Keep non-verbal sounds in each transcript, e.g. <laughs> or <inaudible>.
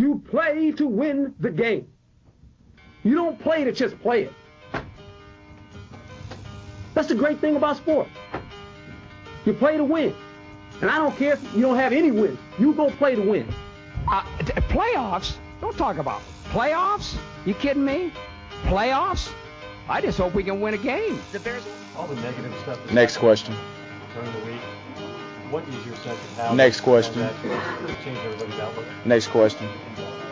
You play to win the game. You don't play to just play it. That's the great thing about sports. You play to win. And I don't care if you don't have any wins. You go play to win. Uh, t- playoffs? Don't talk about playoffs. You kidding me? Playoffs? I just hope we can win a game. The Bears. All the negative stuff. Next question. During the week. What is your sense of how Next question. change everybody's outlook? Next question.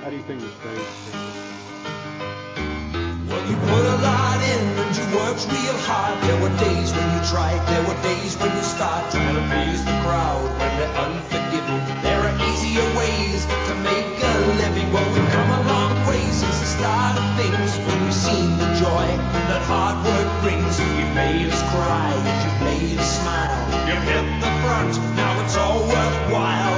How do you think this phase? Well, you put a lot in and you worked real hard. There were days when you tried, there were days when you start trying to please the crowd when they're unforgiving. There are easier ways to make a living. Well, we've come a long way since the start of things when we've seen the joy that hard work brings. You've made us cry, you've made us smile. You've hit the front, now it's all worthwhile.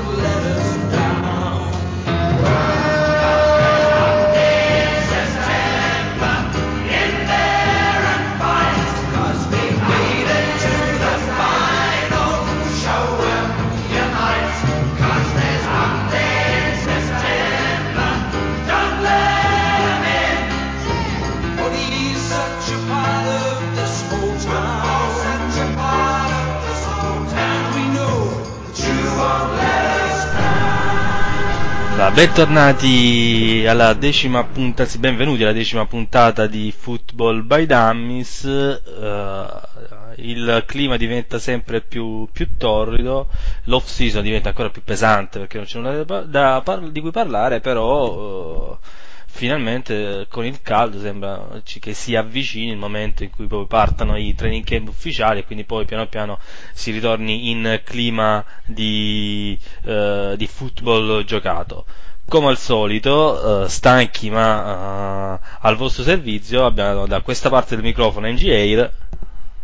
bentornati alla decima puntata, sì, benvenuti alla decima puntata di Football by Dummies. Eh, il clima diventa sempre più, più torrido, l'off season diventa ancora più pesante perché non c'è nulla da, da par- di cui parlare, però eh, finalmente con il caldo sembra che si avvicini il momento in cui poi partano i training camp ufficiali e quindi poi piano piano si ritorni in clima di, eh, di football giocato. Come al solito, eh, stanchi ma eh, al vostro servizio, abbiamo da questa parte del microfono NG Air.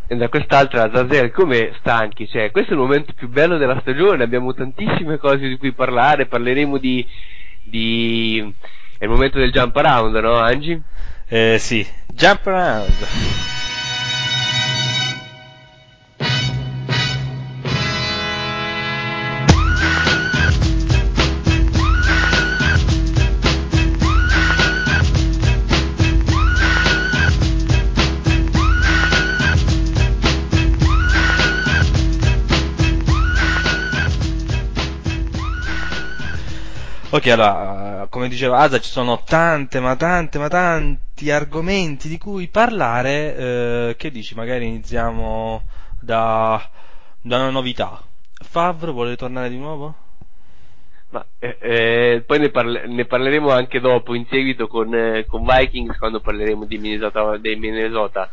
e da quest'altra Zazel come stanchi, cioè questo è il momento più bello della stagione, abbiamo tantissime cose di cui parlare, parleremo di, di... è il momento del jump around, no Angie? Eh, sì, jump around. Ok, allora, come diceva Asa, ci sono tante, ma tante, ma tanti argomenti di cui parlare. eh, che dici? Magari iniziamo da, da una novità. Favre vuole tornare di nuovo? Ma eh, eh, poi ne, parle- ne parleremo anche dopo, in seguito con, eh, con Vikings, quando parleremo Minnesota. Dei Minnesota.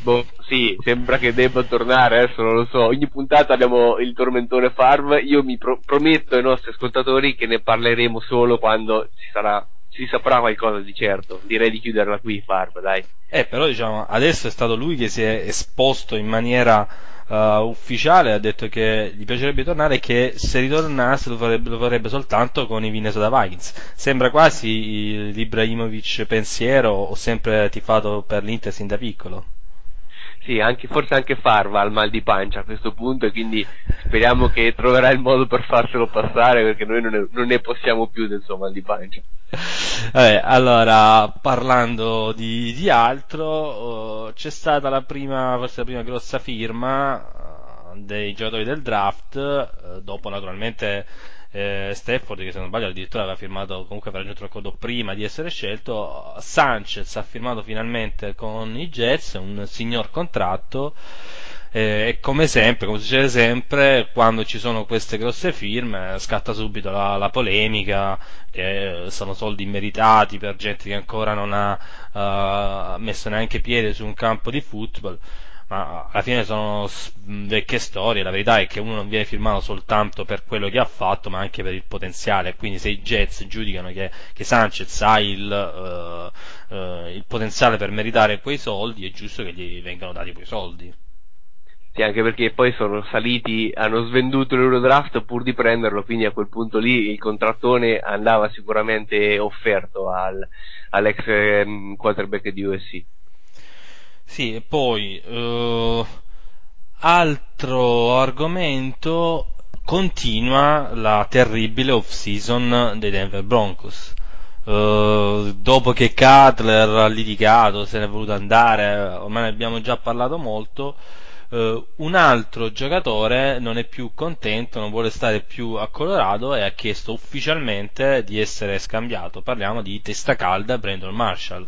Boh, sì, sembra che debba tornare, adesso non lo so. Ogni puntata abbiamo il tormentone Farm. Io mi pro- prometto ai nostri ascoltatori che ne parleremo solo quando ci sarà, si saprà qualcosa di certo. Direi di chiuderla qui, Farb, dai. Eh, però diciamo, adesso è stato lui che si è esposto in maniera uh, ufficiale, ha detto che gli piacerebbe tornare e che se ritornasse lo farebbe, lo farebbe soltanto con i Minnesota Vikings. Sembra quasi l'Ibrahimovic pensiero, ho sempre tifato per l'Inter sin da piccolo. Sì, anche, forse anche Farva ha il mal di pancia a questo punto e quindi speriamo che troverà il modo per farselo passare perché noi non ne, non ne possiamo più del suo mal di pancia. Vabbè, allora, parlando di, di altro, uh, c'è stata la prima, forse la prima grossa firma uh, dei giocatori del draft, uh, dopo naturalmente eh, Stafford che se non sbaglio addirittura aveva firmato comunque aveva raggiunto un accordo prima di essere scelto Sanchez ha firmato finalmente con i Jets un signor contratto eh, e come sempre, come succede sempre, quando ci sono queste grosse firme scatta subito la, la polemica che sono soldi immeritati per gente che ancora non ha uh, messo neanche piede su un campo di football ma alla fine sono vecchie storie, la verità è che uno non viene firmato soltanto per quello che ha fatto, ma anche per il potenziale, quindi se i Jets giudicano che, che Sanchez ha il, uh, uh, il potenziale per meritare quei soldi, è giusto che gli vengano dati quei soldi. Sì, anche perché poi sono saliti, hanno svenduto l'Eurodraft pur di prenderlo, quindi a quel punto lì il contrattone andava sicuramente offerto al, all'ex ehm, quarterback di USC. Sì, e poi uh, altro argomento continua la terribile off-season dei Denver Broncos. Uh, dopo che Cutler ha litigato, se ne è voluto andare, ormai ne abbiamo già parlato molto, uh, un altro giocatore non è più contento, non vuole stare più a Colorado e ha chiesto ufficialmente di essere scambiato. Parliamo di testa calda Brandon Marshall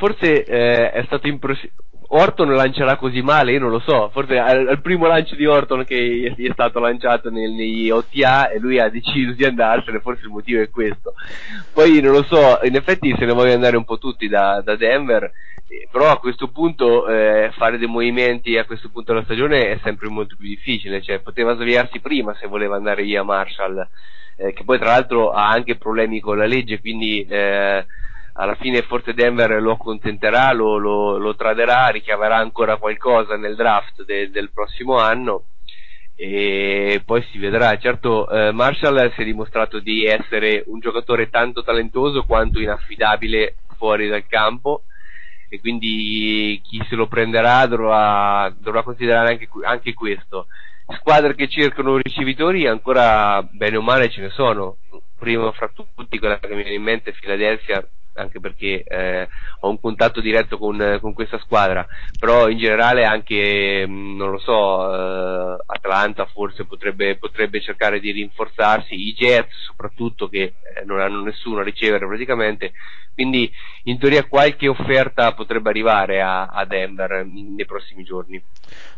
forse eh, è stato impress- Orton lancerà così male, io non lo so, forse al, al primo lancio di Orton che gli è stato lanciato nel, negli OTA e lui ha deciso di andarsene, forse il motivo è questo. Poi non lo so, in effetti se ne vogliono andare un po' tutti da, da Denver, eh, però a questo punto eh, fare dei movimenti a questo punto della stagione è sempre molto più difficile, cioè poteva svegliarsi prima se voleva andare via Marshall, eh, che poi tra l'altro ha anche problemi con la legge, quindi eh, alla fine forse Denver lo accontenterà, lo, lo, lo traderà, richiamerà ancora qualcosa nel draft de, del prossimo anno e poi si vedrà. Certo, eh, Marshall si è dimostrato di essere un giocatore tanto talentoso quanto inaffidabile fuori dal campo e quindi chi se lo prenderà dovrà, dovrà considerare anche, anche, questo. Squadre che cercano ricevitori ancora bene o male ce ne sono. Prima fra tutti quella che mi viene in mente è Philadelphia anche perché eh, ho un contatto diretto con, con, questa squadra, però in generale anche, mm, non lo so, eh, Atlanta forse potrebbe, potrebbe, cercare di rinforzarsi, i Jets soprattutto che eh, non hanno nessuno a ricevere praticamente, quindi in teoria qualche offerta potrebbe arrivare a, a Denver in, nei prossimi giorni.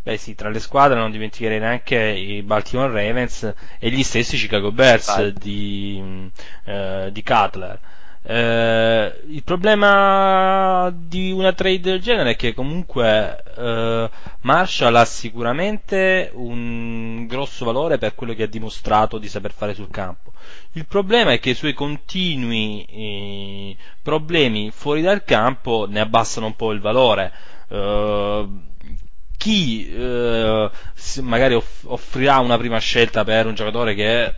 Beh sì, tra le squadre non dimenticherei neanche i Baltimore Ravens e gli stessi Chicago Bears di, mm, eh, di Cutler eh, il problema di una trade del genere è che comunque eh, Marshall ha sicuramente un grosso valore per quello che ha dimostrato di saper fare sul campo. Il problema è che i suoi continui eh, problemi fuori dal campo ne abbassano un po' il valore. Eh, chi eh, magari offrirà una prima scelta per un giocatore che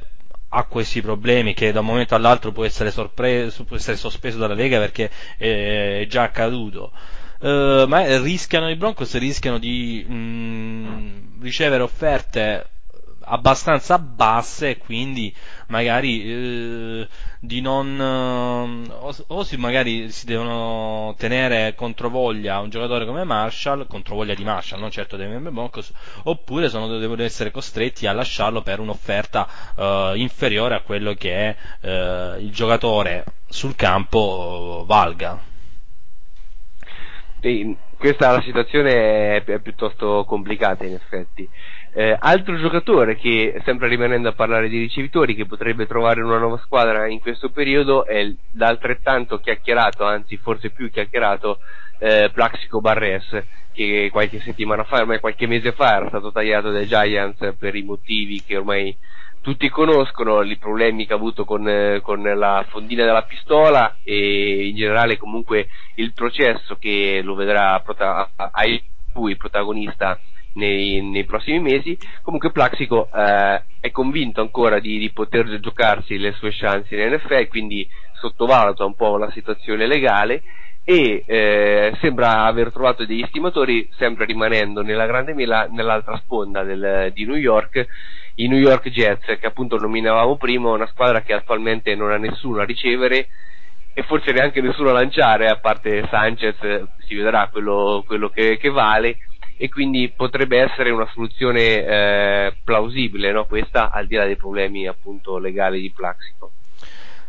ha questi problemi che da un momento all'altro può essere, sorpreso, può essere sospeso dalla Lega perché è già accaduto. Uh, ma rischiano i Broncos rischiano di mh, mm, ricevere offerte abbastanza basse e quindi magari eh, di non eh, o, o si, magari si devono tenere controvoglia un giocatore come Marshall controvoglia di Marshall non certo dei membri Broncos oppure sono, devono essere costretti a lasciarlo per un'offerta eh, inferiore a quello che eh, il giocatore sul campo eh, valga. Sì, questa la situazione è piuttosto complicata in effetti eh, altro giocatore che, sempre rimanendo a parlare di ricevitori, che potrebbe trovare una nuova squadra in questo periodo è l'altrettanto chiacchierato, anzi forse più chiacchierato, eh, Plaxico Barres, che qualche settimana fa, ormai qualche mese fa, era stato tagliato dai Giants per i motivi che ormai tutti conoscono i problemi che ha avuto con, eh, con la fondina della pistola e in generale comunque il processo che lo vedrà prota- a lui protagonista nei, nei, prossimi mesi. Comunque Plaxico eh, è convinto ancora di, di, poter giocarsi le sue chance in NFL, quindi sottovaluta un po' la situazione legale e eh, sembra aver trovato degli stimatori, sempre rimanendo nella grande mela nell'altra sponda del, di New York, i New York Jets, che appunto nominavamo prima, una squadra che attualmente non ha nessuno a ricevere e forse neanche nessuno a lanciare, a parte Sanchez, si vedrà quello, quello che, che, vale, e quindi potrebbe essere una soluzione eh, plausibile, no? questa al di là dei problemi appunto legali di Plaxico.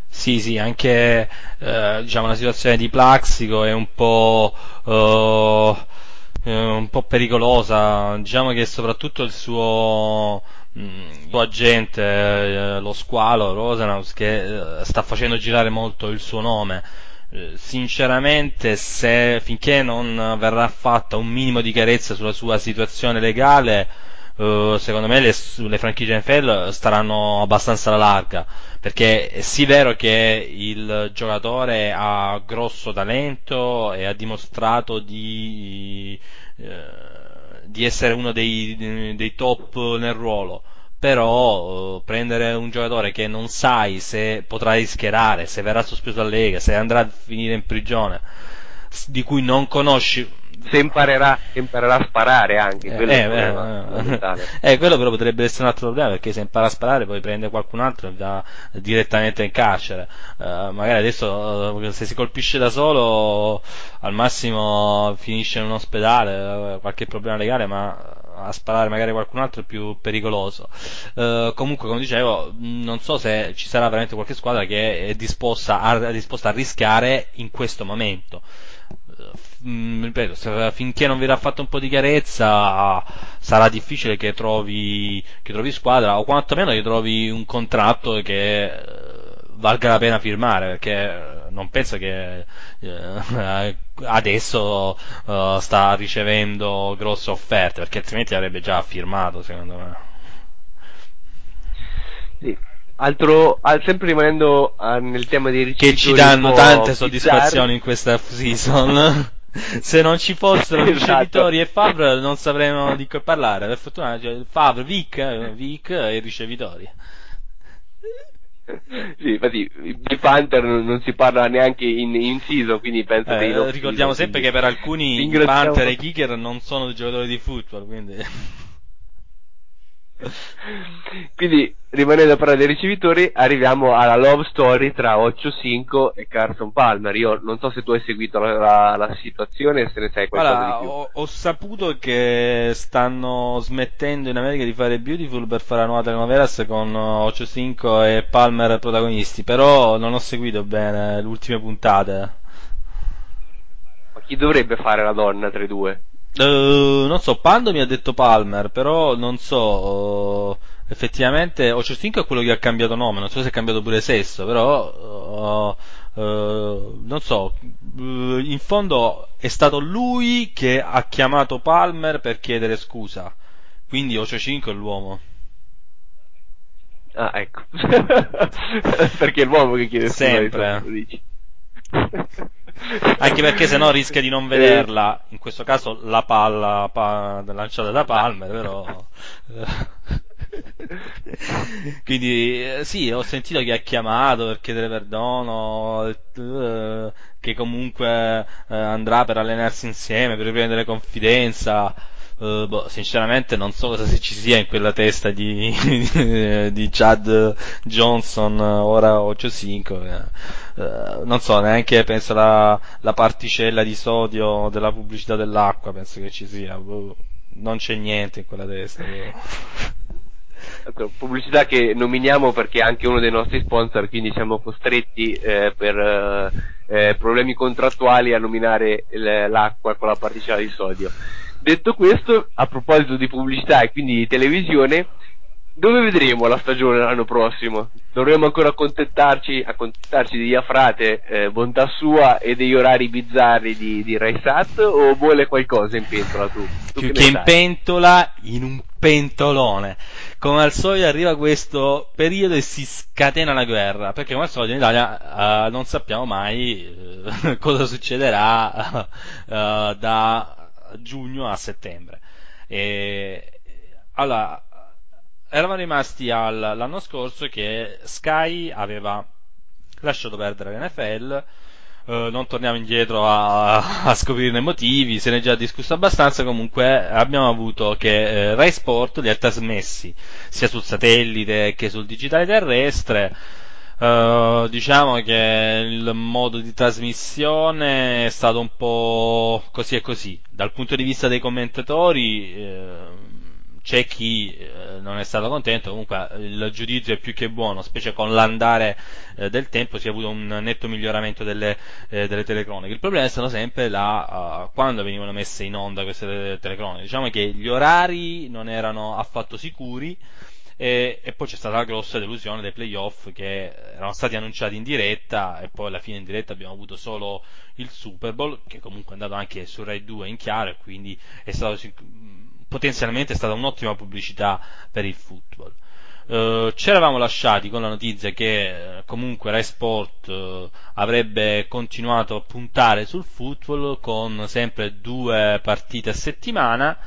Sì, sì, anche eh, diciamo, la situazione di Plaxico è un po', uh, un po' pericolosa, diciamo che soprattutto il suo, il suo agente, eh, lo squalo Rosenhaus, che eh, sta facendo girare molto il suo nome. Eh, sinceramente, se finché non verrà fatta un minimo di chiarezza sulla sua situazione legale, Uh, secondo me le, le, franchigie NFL staranno abbastanza alla larga perché è sì vero che il giocatore ha grosso talento e ha dimostrato di, uh, di essere uno dei, dei, top nel ruolo però uh, prendere un giocatore che non sai se potrà rischiarare, se verrà sospeso dalla Lega, se andrà a finire in prigione, di cui non conosci se imparerà, imparerà, a sparare anche quello, eh, eh, <laughs> eh, eh, quello però potrebbe essere un altro problema perché se impara a sparare poi prende qualcun altro e va direttamente in carcere. Uh, magari adesso uh, se si colpisce da solo al massimo finisce in un ospedale uh, qualche problema legale ma a sparare magari qualcun altro più pericoloso. Uh, comunque, come dicevo, non so se ci sarà veramente qualche squadra che è disposta a, è disposta a rischiare in questo momento mh, mm, ripeto, se, finché non verrà fatto un po' di chiarezza sarà difficile che trovi, che trovi squadra o quantomeno che trovi un contratto che eh, valga la pena firmare perché non penso che eh, <laughs> adesso uh, sta ricevendo grosse offerte perché altrimenti avrebbe già firmato secondo me sì. Altro, sempre rimanendo uh, nel tema dei ricevitori che ci danno tante soddisfazioni in questa season <laughs> se non ci fossero esatto. ricevitori e Favre non sapremmo di che parlare. Per fortuna cioè, Favre, Vic, eh, Vic e ricevitori. <laughs> Sì, infatti di Panther non si parla neanche in, in season, quindi penso eh, che ricordiamo season, sempre che per alcuni Panther e Kicker non sono giocatori di football, quindi <laughs> quindi rimanendo a dei ricevitori arriviamo alla love story tra 8-5 e Carson Palmer. Io non so se tu hai seguito la, la, la situazione se ne sai qualcosa allora, di più. ho, ho, saputo che stanno smettendo in America di fare Beautiful per fare la nuova telenovelas con 8-5 e Palmer protagonisti però non ho seguito bene le ultime puntate. Ma chi dovrebbe fare la donna tra i due? Uh, non so, Pando mi ha detto Palmer, però non so, uh, effettivamente Ocho5 è quello che ha cambiato nome, non so se è cambiato pure sesso, però uh, non so, in fondo è stato lui che ha chiamato Palmer per chiedere scusa, quindi Ocho5 è l'uomo. Ah, ecco. <laughs> perché è l'uomo che chiede scusa. Sempre. Anche perché se no rischia di non vederla, in questo caso la palla pa- lanciata da Palmer, però... <laughs> Quindi sì, ho sentito che ha chiamato per chiedere perdono, eh, che comunque eh, andrà per allenarsi insieme, per riprendere confidenza. Uh, boh, sinceramente non so cosa <laughs> ci sia in quella testa di, <laughs> di Chad Johnson ora 8-5 uh, non so neanche penso la, la, particella di sodio della pubblicità dell'acqua penso che ci sia boh, non c'è niente in quella testa boh. pubblicità che nominiamo perché è anche uno dei nostri sponsor quindi siamo costretti eh, per eh, eh problemi contrattuali a nominare l'acqua con la particella di sodio Detto questo, a proposito di pubblicità e quindi di televisione, dove vedremo la stagione l'anno prossimo? Dovremmo ancora accontentarci, accontentarci di Afrate, eh, bontà sua e degli orari bizzarri di, di Raisat o vuole qualcosa in pentola tu? tu Più che, che in pentola, in un pentolone. come al solito arriva questo periodo e si scatena la guerra, perché come al solito in Italia eh, non sappiamo mai eh, <laughs> cosa succederà <laughs> eh, da giugno a settembre. E, allora, eravamo rimasti al, l'anno scorso che Sky aveva lasciato perdere l'NFL, eh, non torniamo indietro a, a scoprirne i motivi, se ne è già discusso abbastanza, comunque abbiamo avuto che eh, Rai Sport li ha trasmessi sia sul satellite che sul digitale terrestre, Uh, diciamo che il modo di trasmissione è stato un po' così e così. Dal punto di vista dei commentatori, eh, c'è chi eh, non è stato contento, comunque il giudizio è più che buono, specie con l'andare eh, del tempo si è avuto un netto miglioramento delle, eh, delle telecroniche. Il problema è stato sempre la, uh, quando venivano messe in onda queste telecroniche. Diciamo che gli orari non erano affatto sicuri e, e, poi c'è stata la grossa delusione dei playoff che erano stati annunciati in diretta e poi alla fine in diretta abbiamo avuto solo il Super Bowl che comunque è andato anche su Rai 2 in chiaro e quindi è stato potenzialmente è stata un'ottima pubblicità per il football. Uh, ci eravamo lasciati con la notizia che uh, comunque Rai Sport uh, avrebbe continuato a puntare sul football con sempre due partite a settimana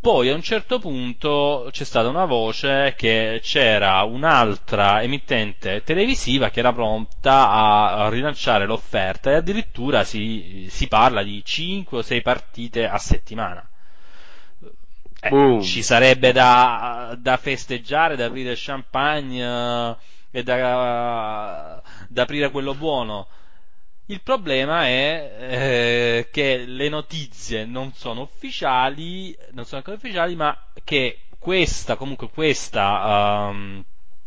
poi a un certo punto c'è stata una voce che c'era un'altra emittente televisiva che era pronta a, rilanciare l'offerta e addirittura si, si parla di 5 o 6 partite a settimana. Eh, ci sarebbe da, da, festeggiare, da aprire champagne uh, e da, da aprire quello buono. Il problema è eh, che le notizie non sono ufficiali, non sono ancora ufficiali, ma che questa, comunque questa um,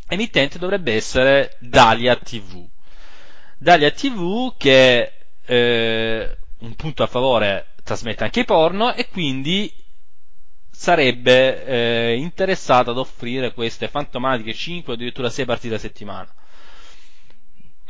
emittente dovrebbe essere Dalia TV. Dalia TV che eh, un punto a favore trasmette anche i porno e quindi sarebbe eh, interessata ad offrire queste fantomatiche 5 o addirittura 6 partite a settimana.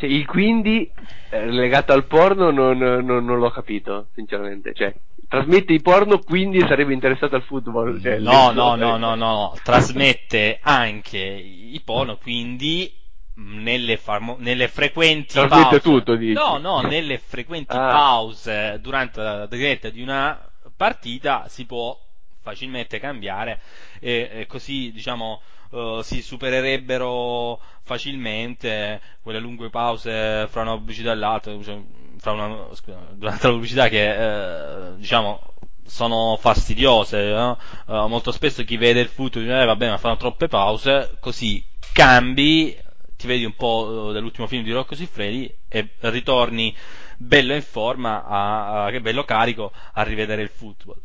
Cioè, il quindi eh, legato al porno non, non, non, l'ho capito, sinceramente. Cioè, trasmette i porno, quindi sarebbe interessato al football. Cioè, no, no, no, no, no, trasmette anche i porno, quindi nelle, famo- nelle frequenti trasmette pause. tutto, dici. No, no, nelle frequenti ah. pause durante la diretta di una partita si può facilmente cambiare e, e così, diciamo, uh, si supererebbero facilmente quelle lunghe pause fra una pubblicità e l'altra, cioè, una, scusa, durante la pubblicità che uh, diciamo sono fastidiose. No? Uh, molto spesso chi vede il football dice eh, vabbè ma fanno troppe pause, così cambi, ti vedi un po' dell'ultimo film di Rocco Siffredi e ritorni bello in forma, a, a, bello carico a rivedere il football.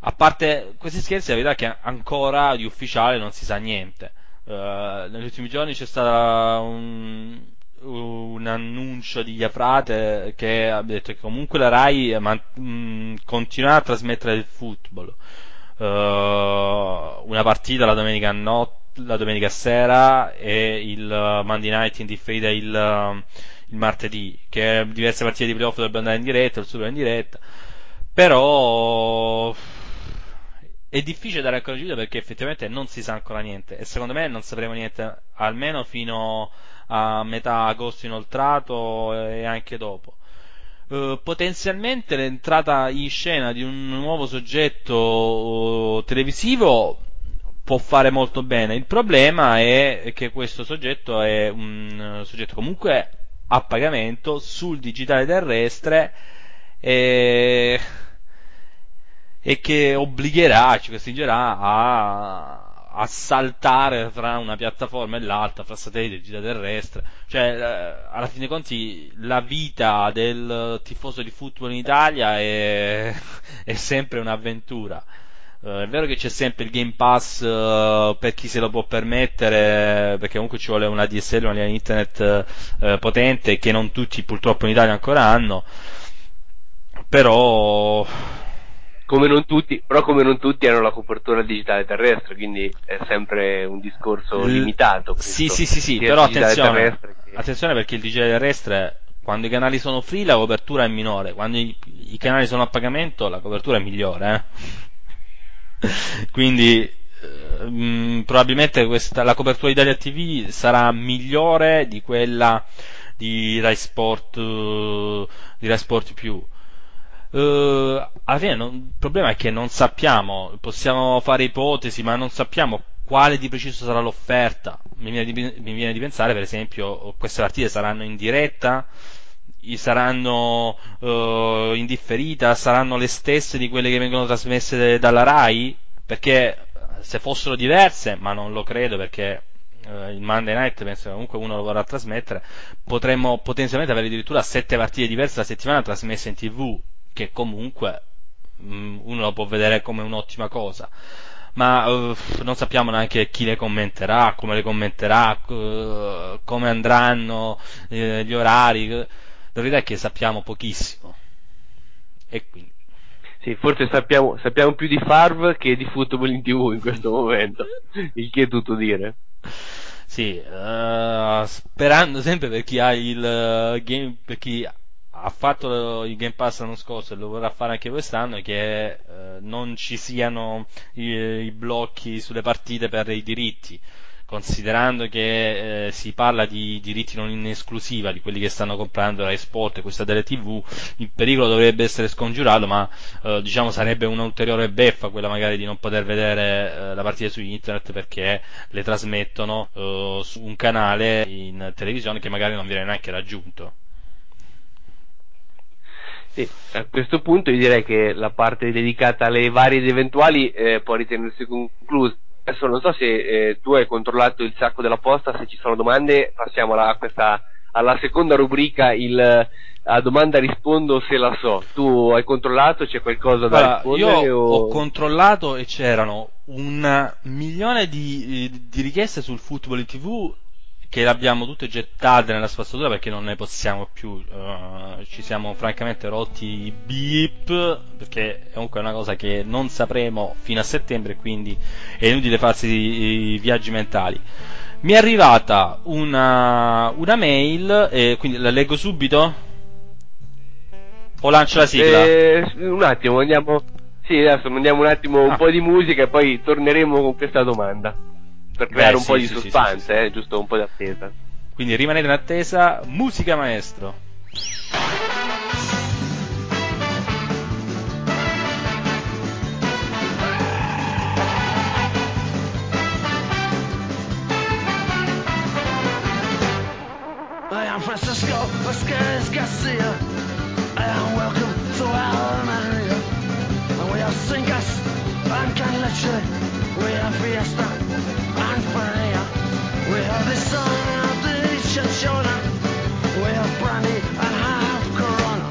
A parte questi scherzi, la verità è che ancora di ufficiale non si sa niente. Uh, negli ultimi giorni c'è stato un, un, annuncio di Iafrate che ha detto che comunque la RAI man, mh, mm, continuerà a trasmettere il football. Uh, una partita la domenica, not, la domenica sera e il Monday night in differita il, il martedì, che diverse partite di playoff dovrebbero andare in diretta, il super in diretta. Però è difficile dare ancora giudizio perché effettivamente non si sa ancora niente e secondo me non sapremo niente almeno fino a metà agosto inoltrato e anche dopo. Uh, potenzialmente l'entrata in scena di un nuovo soggetto uh, televisivo può fare molto bene. Il problema è che questo soggetto è un soggetto comunque a pagamento sul digitale terrestre e e che obbligherà, ci costringerà a, a saltare fra una piattaforma e l'altra, fra satellite e gita terrestre. Cioè, eh, alla fine dei conti, la vita del tifoso di football in Italia è, <laughs> è sempre un'avventura. Uh, è vero che c'è sempre il Game Pass uh, per chi se lo può permettere, perché comunque ci vuole una DSL, una linea internet uh, potente che non tutti purtroppo in Italia ancora hanno. Però come non tutti, però come non tutti hanno la copertura digitale terrestre, quindi è sempre un discorso L- limitato. Sì, sì, sì, sì, però attenzione, che... attenzione perché il digitale terrestre, quando i canali sono free la copertura è minore, quando i, i canali sono a pagamento la copertura è migliore. Eh? <laughs> quindi eh, mh, probabilmente questa, la copertura Italia TV sarà migliore di quella di Rai Sport, eh, di Rai Sport più. Eh, alla fine non- il problema è che non sappiamo, possiamo fare ipotesi, ma non sappiamo quale di preciso sarà l'offerta. Mi viene di, mi viene di pensare, per esempio, queste partite saranno in diretta, saranno eh, in differita, saranno le stesse di quelle che vengono trasmesse dalla Rai? Perché se fossero diverse, ma non lo credo perché eh, il Monday Night penso che comunque uno lo vorrà trasmettere, potremmo potenzialmente avere addirittura sette partite diverse la settimana trasmesse in tv, che comunque mm, uno lo può vedere come un'ottima cosa. Ma eh, non sappiamo neanche chi le commenterà, come le commenterà, eh, come andranno eh, gli orari. La verità è che sappiamo pochissimo. E quindi. Sì, forse sappiamo, sappiamo più di Farv che di football in tv in questo momento, <laughs> il che è tutto dire. Sì, eh, sperando sempre per chi ha il eh, game, per chi ha fatto il Game Pass l'anno scorso e lo vorrà fare anche quest'anno, che eh, non ci siano i, i blocchi sulle partite per i diritti. Considerando che eh, si parla di diritti non in esclusiva, di quelli che stanno comprando Rai Sport e questa delle TV, il pericolo dovrebbe essere scongiurato, ma eh, diciamo sarebbe un'ulteriore beffa quella magari di non poter vedere eh, la partita su internet perché le trasmettono eh, su un canale in televisione che magari non viene neanche raggiunto. Sì, a questo punto io direi che la parte dedicata alle varie ed eventuali eh, può ritenersi conclusa. Adesso non so se eh, tu hai controllato il sacco della posta, se ci sono domande, passiamo alla, a questa, alla seconda rubrica, il, a domanda rispondo se la so. Tu hai controllato, c'è qualcosa da Allora, rispondere? io o... ho controllato e c'erano un milione di, di richieste sul football in tv che le abbiamo tutte gettate nella spazzatura perché non ne possiamo più, eh, ci siamo francamente rotti i beep perché comunque è una cosa che non sapremo fino a settembre quindi è inutile farsi i, viaggi mentali. Mi è arrivata una, una mail, e quindi la leggo subito? O lancio la sigla? Eh, un attimo, andiamo. Sì, adesso mandiamo un attimo un Ah. po' di musica e poi torneremo con questa domanda. Per creare Beh, un po' sì, di sì, suspense, sì, sì. eh, giusto un po' di attesa. Quindi rimanete in attesa, musica maestro. I am Francisco Vasquez Garcia. Am welcome to Almeria. And we have Singas and Can Leche. We have Fiesta and Paella. We have the sun of the Chinchona. We have brandy and half Corona.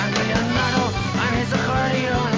And Leonardo and his accordion.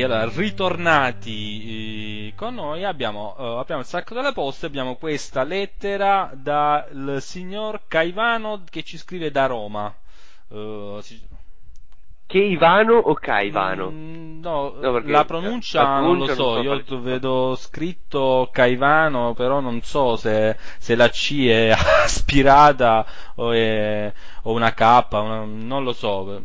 Ok, allora, ritornati eh, con noi, abbiamo, eh, abbiamo il sacco della posta, abbiamo questa lettera dal signor Caivano che ci scrive da Roma. Eh, si- Che Ivano o Caivano? Mm, no, No, la pronuncia, la non lo so, non io sia. vedo scritto Caivano, però non so se, se la C è <laughs> aspirata o è o una K, una- non lo so,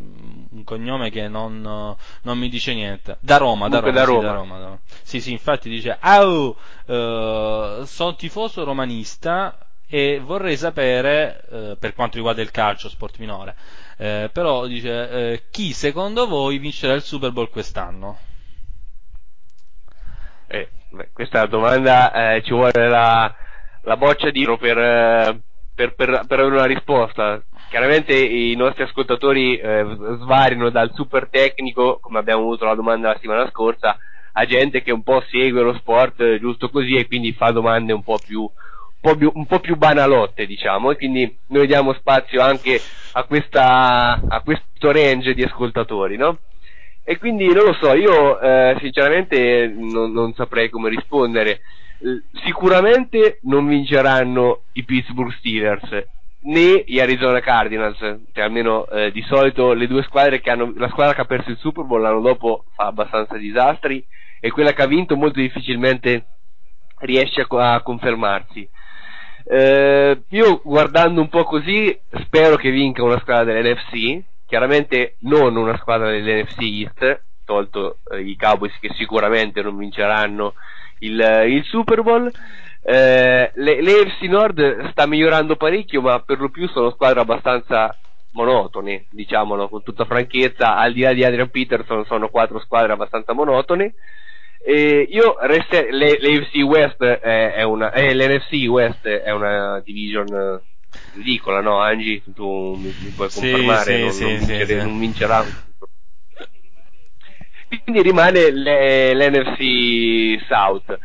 un cognome che non, non mi dice niente. Da Roma, da Roma, da sì, Roma. da Roma, da Roma. Sì, sì, infatti dice, au, eh, sono tifoso romanista e vorrei sapere, eh, per quanto riguarda il calcio, sport minore, eh, però dice, eh, chi secondo voi vincerà il Super Bowl quest'anno? Eh, beh, questa domanda eh, ci vuole la, la boccia di per, per, per, per avere una risposta. Chiaramente i nostri ascoltatori eh, svariano dal super tecnico, come abbiamo avuto la domanda la settimana scorsa, a gente che un po' segue lo sport eh, giusto così e quindi fa domande un po' più, un po' più, banalotte, diciamo, e quindi noi diamo spazio anche a questa, a questo range di ascoltatori, no? E quindi non lo so, io eh, sinceramente non, non saprei come rispondere. Sicuramente non vinceranno i Pittsburgh Steelers né gli Arizona Cardinals, cioè almeno eh, di solito le due squadre che hanno la squadra che ha perso il Super Bowl l'anno dopo fa abbastanza disastri e quella che ha vinto molto difficilmente riesce a, a confermarsi. Eh, io guardando un po' così spero che vinca una squadra dell'NFC, chiaramente non una squadra dell'NFC East, tolto eh, i Cowboys che sicuramente non vinceranno il, il Super Bowl. Eh, le, l'AFC Nord sta migliorando parecchio, ma per lo più sono squadre abbastanza monotone, diciamolo con tutta franchezza, al di là di Adrian Peterson sono quattro squadre abbastanza monotone. E io reste, le, l'AFC West è, è una, eh, l'NFC West è una division eh, ridicola, no Angie? Tu mi, mi puoi confermare, sì, non, sì, non sì, vincere- non vincerà. Quindi rimane le- l'NFC South.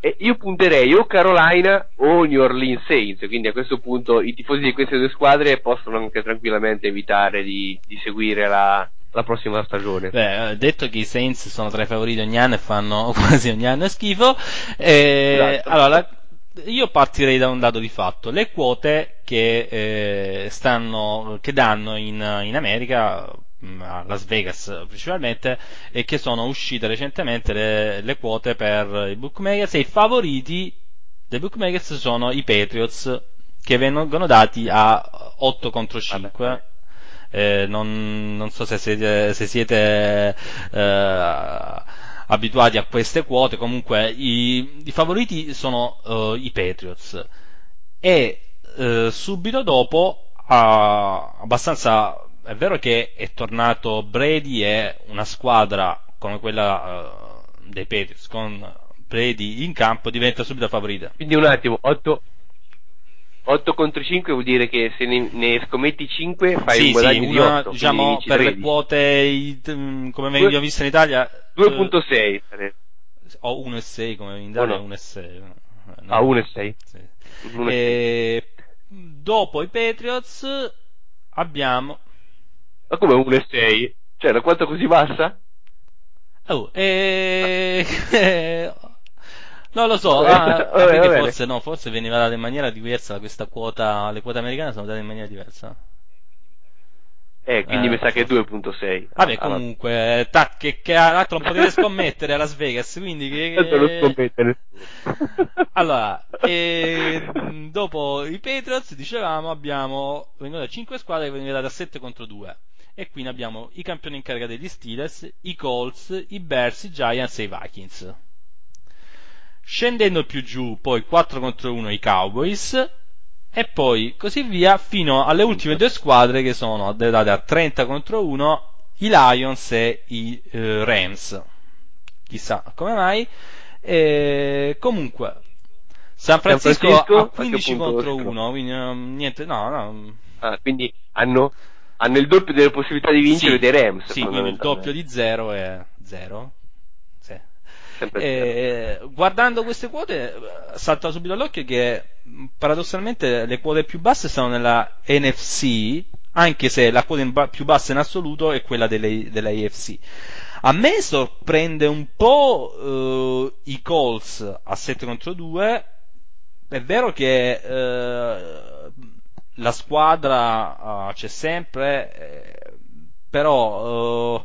E io punterei o Carolina o New Orleans Saints, quindi a questo punto i tifosi di queste due squadre possono anche tranquillamente evitare di, di seguire la, la prossima stagione. Beh, eh, detto che i Saints sono tra i favoriti ogni anno e fanno <laughs> quasi ogni anno schifo, eh, Esatto. allora, io partirei da un dato di fatto. Le quote che, eh, stanno, che danno in, in America, a Las Vegas principalmente, e che sono uscite recentemente le, le quote per i bookmakers e i favoriti dei bookmakers sono i Patriots, che vengono dati a 8 contro 5. Vabbè. Eh, non, non so se siete, se siete eh, abituati a queste quote, comunque i, i favoriti sono eh, i Patriots e eh, subito dopo ah, abbastanza è vero che è tornato Brady e una squadra come quella eh, dei Patriots con Brady in campo diventa subito favorita. Quindi un attimo, 8, 8 contro 5 vuol dire che se ne, ne scommetti 5 fai sì, un guadagno sì, di una, 8, diciamo quindi vinci per le 13. quote i- mm, come Due- vengono viste in Italia eh, 2.6 sarebbe. o 1,6 come in Italia O no? 1,6 eh, no. Ah, 1,6. Sì. 1,6. E dopo i Patriots abbiamo Ma come 1,6? Cioè, da quanto così bassa? oh, e... <laughs> non lo so <laughs> Vabbè, ah, vabbè, quindi va bene. forse no forse veniva data in maniera diversa questa quota le quote americane sono date in maniera diversa Eh, quindi Eh, mi sa che è forse. 2.6. Vabbè, Ah, comunque, ta, che, che altro non potete <laughs> scommettere a Las Vegas, quindi che... Tanto non scommette nessuno. <laughs> Allora, e, mh, dopo i Patriots, dicevamo, abbiamo, vengono da 5 squadre che vengono da 7 contro 2. E quindi abbiamo i campioni in carica degli Steelers, i Colts, i Bears, i Giants e i Vikings. Scendendo più giù, poi 4 contro 1 i Cowboys, e poi così via fino alle ultime due squadre che sono date a 30 contro 1 i Lions e i eh, Rams chissà come mai e comunque San Francisco, Francisco, a a che 15 punto contro si trova? 1 quindi um, niente no no Ah, quindi hanno, hanno il doppio delle possibilità di vincere sì, dei Rams. sì quindi il doppio di 0 è 0 sì. Zero. Eh, guardando queste quote eh, salta subito all'occhio che mh, paradossalmente le quote più basse sono nella NFC, anche se la quota più bassa in assoluto è quella delle, della AFC. A me sorprende un po' eh, i Colts a 7 contro 2. È vero che eh, la squadra eh, c'è sempre, eh, però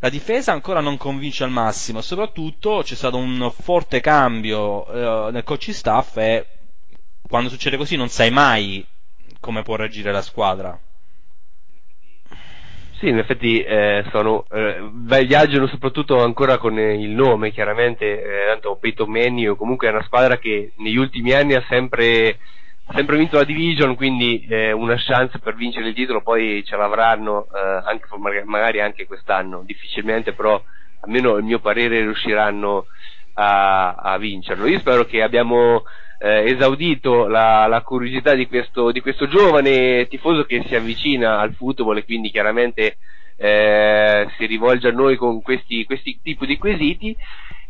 la difesa ancora non convince al massimo. Soprattutto c'è stato un forte cambio eh, nel coaching staff e quando succede così non sai mai come può reagire la squadra. Sì, in effetti eh, sono, eh, viaggiano soprattutto ancora con eh, il nome, chiaramente, eh, tanto Peyton Manning comunque è una squadra che negli ultimi anni ha sempre, sempre vinto la division, quindi eh, una chance per vincere il titolo poi ce l'avranno, eh, anche, magari anche quest'anno, difficilmente però, almeno il mio parere, riusciranno a, a vincerlo. Io spero che abbiamo eh, esaudito la, la curiosità di questo, di questo, giovane tifoso che si avvicina al football e quindi chiaramente eh, si rivolge a noi con questi, questi tipi di quesiti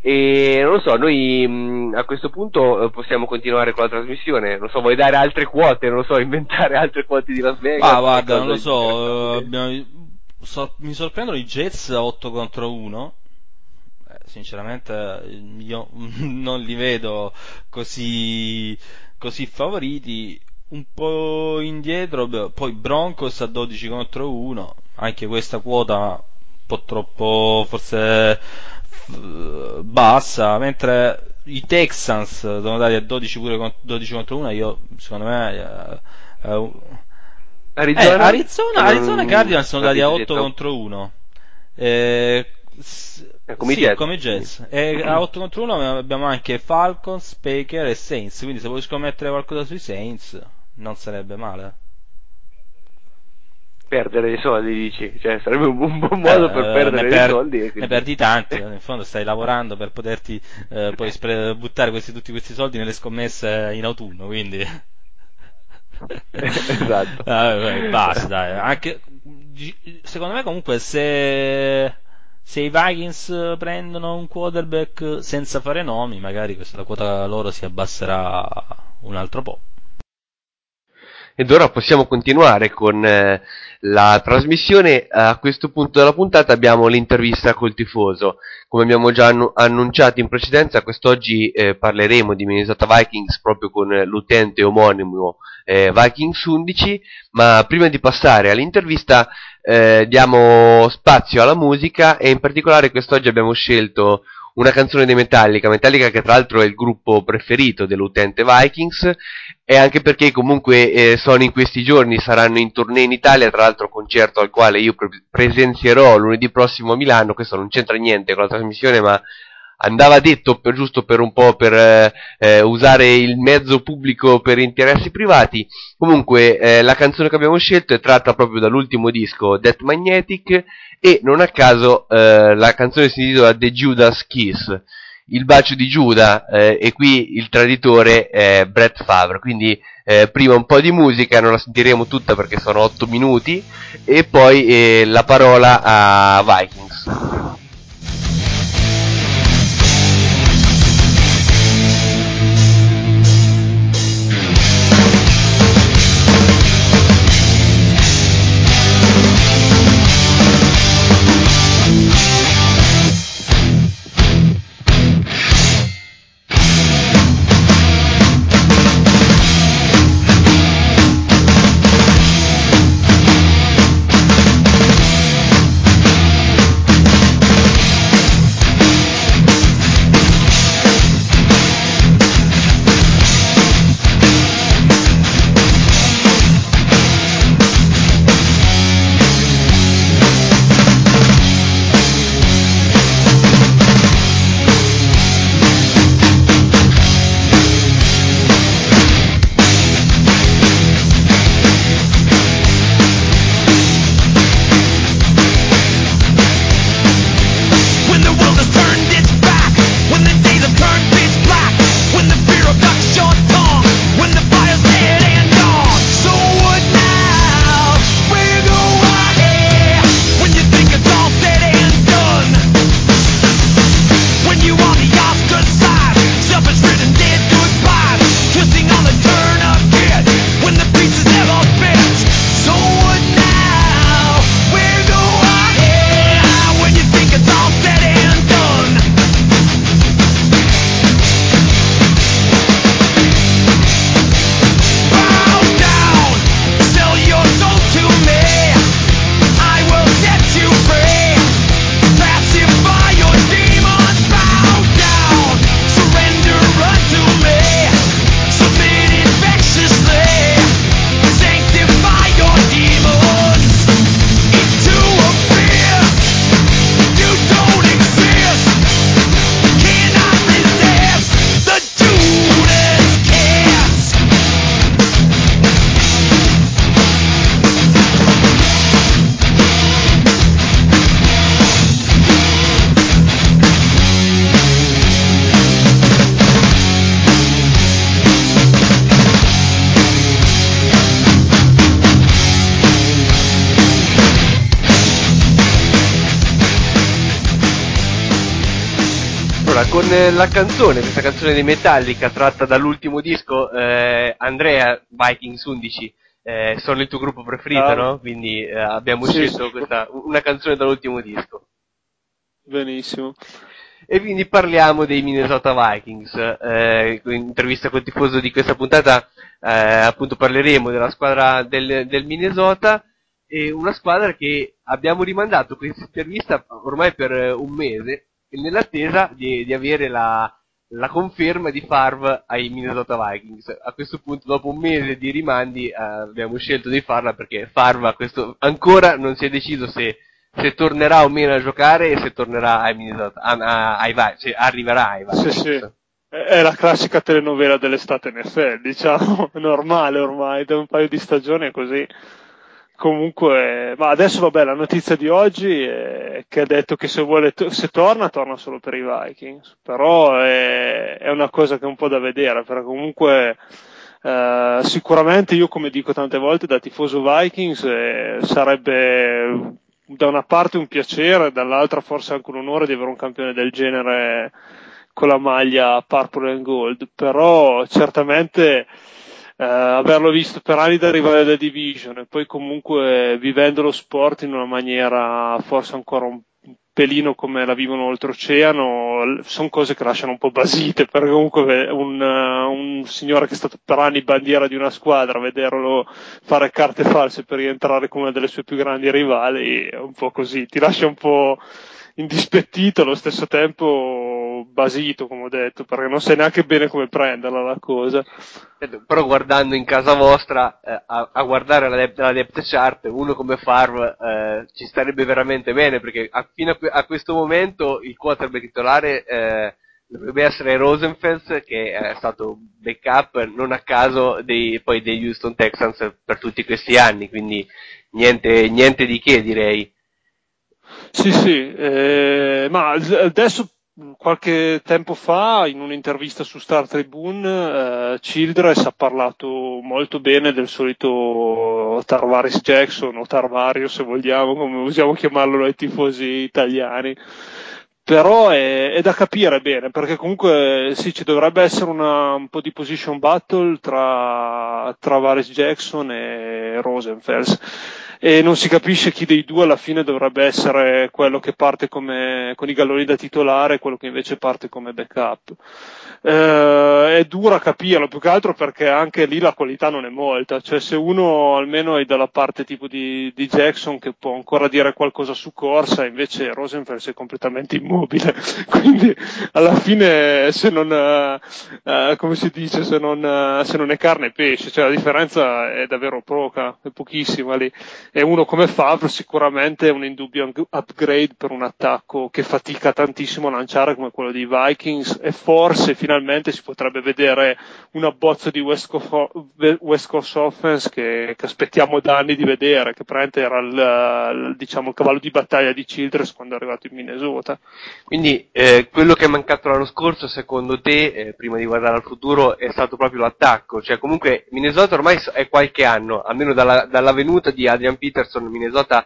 e non lo so, noi mh, a questo punto eh, possiamo continuare con la trasmissione, non so, vuoi dare altre quote, non lo so, <laughs> inventare altre quote di Las Vegas? Ah, guarda, non lo so, eh, abbiamo, so, mi sorprendono i Jets 8 contro 1 sinceramente io <laughs> non li vedo così, così favoriti. Un po' indietro, poi Broncos a 12 contro 1, anche questa quota un po' troppo forse bassa, mentre i Texans sono andati a 12, pure, 12 contro 1, io secondo me eh, eh, Arizona, eh, Arizona, Arizona Cardinals sono andati a 8 contro 1. Eh, eh, come, sì, jazz. come jazz. E a 8 contro 1 abbiamo anche Falcons, Baker e Saints. Quindi se vuoi scommettere qualcosa sui Saints, non sarebbe male. Perdere i soldi, dici? Cioè, sarebbe un, buon modo eh, per perdere per, i soldi. Quindi... Ne perdi tanti, in fondo stai lavorando per poterti eh, poi spre- buttare questi, tutti questi soldi nelle scommesse in autunno, quindi... <laughs> esatto. Ah, basta, dai. Anche, secondo me comunque se se i Vikings prendono un quarterback senza fare nomi, magari questa, la quota loro si abbasserà un altro po'. Ed ora possiamo continuare con eh, la trasmissione. A questo punto della puntata abbiamo l'intervista col tifoso. Come abbiamo già annu- annunciato in precedenza, quest'oggi eh, parleremo di Minnesota Vikings proprio con l'utente omonimo eh, Vikings 11. Ma prima di passare all'intervista, eh, diamo spazio alla musica e in particolare quest'oggi abbiamo scelto una canzone dei Metallica, Metallica che tra l'altro è il gruppo preferito dell'utente Vikings e anche perché comunque eh, sono in questi giorni, saranno in tournée in Italia, tra l'altro concerto al quale io pre- presenzierò lunedì prossimo a Milano, questo non c'entra niente con la trasmissione ma andava detto per, giusto per un po' per eh, eh, usare il mezzo pubblico per interessi privati. Comunque eh, la canzone che abbiamo scelto è tratta proprio dall'ultimo disco Death Magnetic e non a caso eh, la canzone si intitola The Judas Kiss. Il bacio di Giuda eh, e qui il traditore è Brett Favre, quindi eh, prima un po' di musica, non la sentiremo tutta perché sono 8 minuti, e poi la parola a Vikings. Canzone, di Metallica tratta dall'ultimo disco, eh, Andrea Vikings 11 eh, sono il tuo gruppo preferito, Ah. no? Quindi eh, abbiamo Sì, scelto sì. questa, una canzone dall'ultimo disco. Benissimo. E quindi parliamo dei Minnesota Vikings. Eh, in intervista col tifoso di questa puntata, eh, appunto parleremo della squadra del, del Minnesota e una squadra che abbiamo rimandato questa intervista ormai per un mese nell'attesa di, di avere la, la conferma di Favre ai Minnesota Vikings. A questo punto, dopo un mese di rimandi, eh, abbiamo scelto di farla perché Favre questo, ancora non si è deciso se, se tornerà o meno a giocare e se tornerà ai Minnesota, a- a- ai se arriverà ai Sì, Vikings. sì. È è la classica telenovela dell'estate NFL, diciamo, <laughs> normale ormai, da un paio di stagioni è così. Comunque, ma adesso vabbè, la notizia di oggi è che ha detto che se vuole, se torna, torna solo per i Vikings. Però è, è una cosa che è un po' da vedere, perché comunque, eh, sicuramente io come dico tante volte da tifoso Vikings eh, sarebbe da una parte un piacere, dall'altra forse anche un onore di avere un campione del genere con la maglia purple and gold, però certamente eh, averlo visto per anni da rivale della division e poi comunque vivendo lo sport in una maniera forse ancora un pelino come la vivono oltreoceano, sono cose che lasciano un po' basite, <laughs> perché comunque un, eh, un signore che è stato per anni bandiera di una squadra, vederlo fare carte false per rientrare come una delle sue più grandi rivali è un po' così, ti lascia un po' indispettito allo stesso tempo basito, come ho detto, perché non sai neanche bene come prenderla la cosa. Certo, Però guardando in casa vostra, eh, a, a guardare la, depth, la depth chart, uno come Favre eh, ci starebbe veramente bene, perché a, fino a, que- a questo momento il quarterback titolare eh, dovrebbe essere Rosenfels, che è stato backup non a caso dei, poi degli Houston Texans per tutti questi anni, quindi niente, niente di che direi. Sì, sì, eh, ma ad- adesso qualche tempo fa in un'intervista su Star Tribune eh, Childress ha parlato molto bene del solito Tarvaris Jackson o Tarvario se vogliamo, come usiamo chiamarlo noi tifosi italiani. Però è, è da capire bene, perché comunque sì, ci dovrebbe essere una, un po' di position battle tra, tra Varis Jackson e Rosenfels e non si capisce chi dei due alla fine dovrebbe essere quello che parte come, con i galloni da titolare e quello che invece parte come backup. Eh, è dura capirlo, più che altro perché anche lì la qualità non è molta, cioè se uno almeno è dalla parte tipo di, di Jackson che può ancora dire qualcosa su corsa, invece Rosenfels è completamente immobile, <laughs> quindi alla fine se non, eh, come si dice, se non, se non è carne è pesce, cioè la differenza è davvero poca, è pochissima lì e uno come Favre sicuramente è un indubbio upgrade per un attacco che fatica tantissimo a lanciare come quello dei Vikings e forse finalmente si potrebbe vedere un abbozzo di West Coast, West Coast Offense che, che aspettiamo da anni di vedere, che praticamente era il, diciamo, il cavallo di battaglia di Childress quando è arrivato in Minnesota. Quindi eh, quello che è mancato l'anno scorso, secondo te, eh, prima di guardare al futuro, è stato proprio l'attacco. Cioè, comunque, Minnesota ormai è qualche anno, almeno dalla, dalla venuta di Adrian Peterson, Minnesota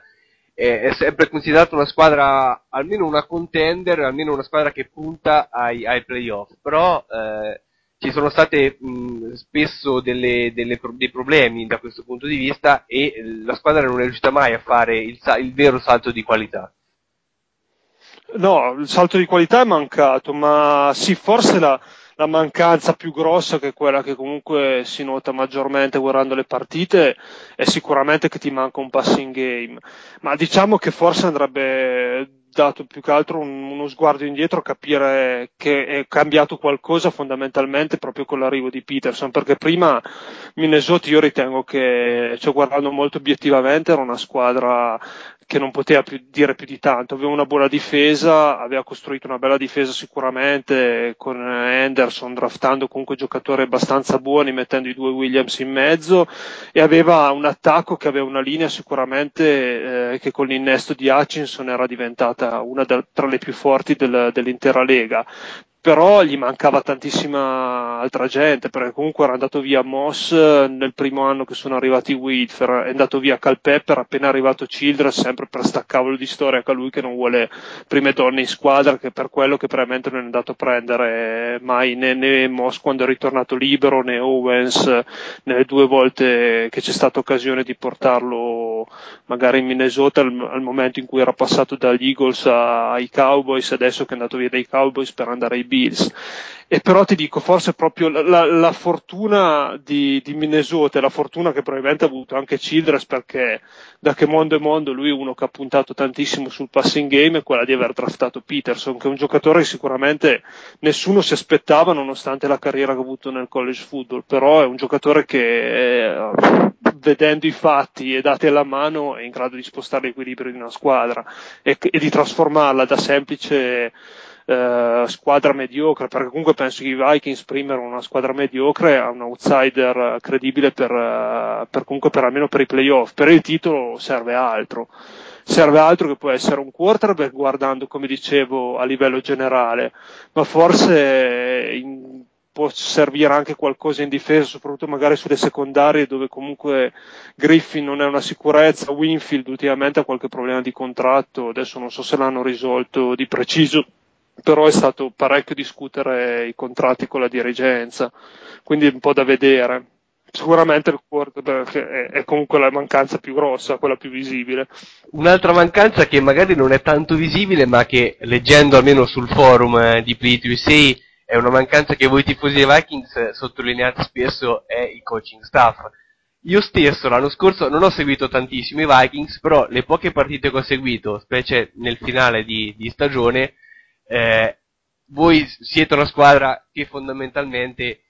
eh, è sempre considerata una squadra, almeno una contender, almeno una squadra che punta ai, ai playoff. Però eh, ci sono state mh, spesso delle, delle dei problemi da questo punto di vista e la squadra non è riuscita mai a fare il, il vero salto di qualità. No, il salto di qualità è mancato, ma sì, forse la, la mancanza più grossa, che è quella che comunque si nota maggiormente guardando le partite, è sicuramente che ti manca un passing game. Ma diciamo che forse andrebbe dato più che altro un- uno sguardo indietro a capire che è cambiato qualcosa fondamentalmente proprio con l'arrivo di Peterson, perché prima Minnesota io ritengo che, cioè guardando molto obiettivamente, era una squadra che non poteva più dire più di tanto, aveva una buona difesa, aveva costruito una bella difesa sicuramente con Anderson draftando comunque giocatori abbastanza buoni mettendo i due Williams in mezzo. E aveva un attacco che aveva una linea sicuramente eh, che con l'innesto di Hutchinson era diventata una da- tra le più forti del- dell'intera lega però gli mancava tantissima altra gente, perché comunque era andato via Moss eh, nel primo anno che sono arrivati Whitfer, è andato via Calpepper, appena arrivato Childress, sempre per sta cavolo di storia che lui che non vuole prime donne in squadra, che per quello che probabilmente non è andato a prendere mai né, né Moss quando è ritornato libero, né Owens eh, nelle due volte che c'è stata occasione di portarlo magari in Minnesota al, al momento in cui era passato dagli Eagles ai Cowboys, adesso che è andato via dai Cowboys per andare ai Bills. E però ti dico, forse proprio la, la- la fortuna di, di Minnesota la fortuna che probabilmente ha avuto anche Childress perché da che mondo è mondo lui è uno che ha puntato tantissimo sul passing game è quella di aver draftato Peterson, che è un giocatore che sicuramente nessuno si aspettava nonostante la carriera che ha avuto nel college football, però è un giocatore che eh, vedendo i fatti e dati alla mano è in grado di spostare l'equilibrio di una squadra e, e di trasformarla da semplice eh, squadra mediocre, perché comunque penso che i Vikings prima erano una squadra mediocre a un outsider eh, credibile per, eh, per comunque per almeno per i playoff. Per il titolo serve altro. Serve altro che può essere un quarterback guardando, come dicevo, a livello generale, ma forse in- può servire anche qualcosa in difesa, soprattutto magari sulle secondarie dove comunque Griffin non è una sicurezza, Winfield ultimamente ha qualche problema di contratto, adesso non so se l'hanno risolto di preciso, però è stato parecchio discutere i contratti con la dirigenza, quindi un po' da vedere. Sicuramente il quarterback è, comunque la mancanza più grossa, quella più visibile. Un'altra mancanza che magari non è tanto visibile, ma che leggendo almeno sul forum eh, di Play to USA è una mancanza che voi tifosi dei Vikings eh, sottolineate spesso è il coaching staff. Io stesso l'anno scorso non ho seguito tantissimo i Vikings, però le poche partite che ho seguito, specie nel finale di, di stagione, eh, voi siete una squadra che fondamentalmente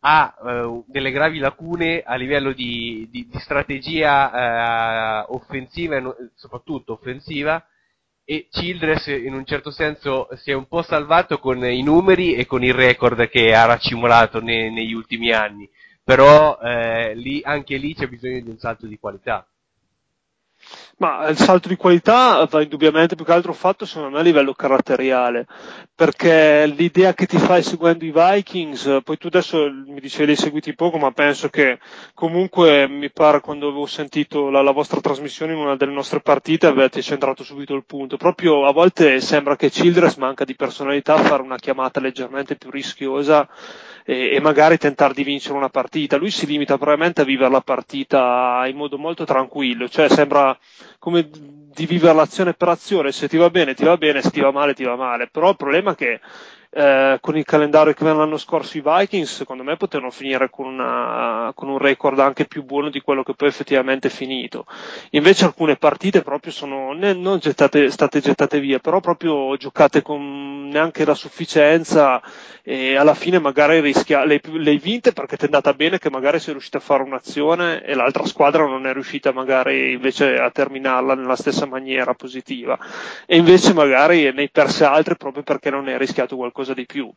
ha eh, delle gravi lacune a livello di, di- di strategia eh, offensiva soprattutto offensiva e Childress in un certo senso si è un po' salvato con i numeri e con il record che ha raccimolato ne- negli ultimi anni. Però eh, lì, anche lì c'è bisogno di un salto di qualità Ma il salto di qualità va indubbiamente più che altro fatto secondo me a livello caratteriale, perché l'idea che ti fai seguendo i Vikings, poi tu adesso mi dicevi li seguiti poco, ma penso che comunque mi pare quando avevo sentito la, la vostra trasmissione in una delle nostre partite avete centrato subito il punto. Proprio a volte sembra che Childress manca di personalità a fare una chiamata leggermente più rischiosa e magari tentare di vincere una partita. Lui si limita probabilmente a vivere la partita in modo molto tranquillo, cioè sembra come di vivere l'azione per azione, se ti va bene ti va bene, se ti va male ti va male, però il problema è che eh, con il calendario che avevano l'anno scorso i Vikings, secondo me potevano finire con, una- con un record anche più buono di quello che poi effettivamente è finito. Invece alcune partite proprio sono ne- non gettate, state gettate via, però proprio giocate con neanche la sufficienza e alla fine magari rischia, le, le hai vinte perché ti è andata bene che magari sei riuscito a fare un'azione e l'altra squadra non è riuscita magari invece a terminarla nella stessa maniera positiva e invece magari ne hai perse altre proprio perché non hai rischiato qualcosa di più.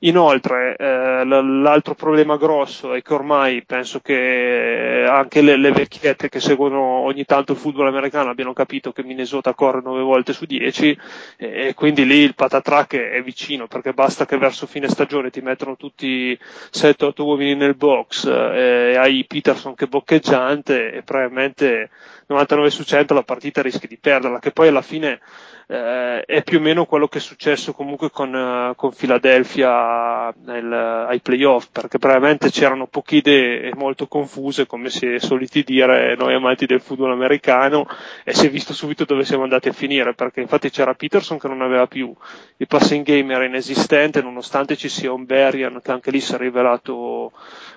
Inoltre, eh, l'altro problema grosso è che ormai penso che anche le, le vecchiette che seguono ogni tanto il football americano abbiano capito che Minnesota corre 9 volte su 10 e, e quindi lì il patatrack è, è vicino perché basta che verso fine stagione ti mettono tutti 7-8 uomini nel box eh, e hai Peterson che boccheggiante e probabilmente 99 su 100 la partita rischi di perderla che poi alla fine eh, è più o meno quello che è successo comunque con, eh, con Philadelphia nel- ai playoff, perché probabilmente c'erano poche idee molto confuse, come si è soliti dire noi amanti del football americano, e si è visto subito dove siamo andati a finire, perché infatti c'era Peterson che non aveva più, il passing game era inesistente, nonostante ci sia un Berrian che anche lì si è rivelato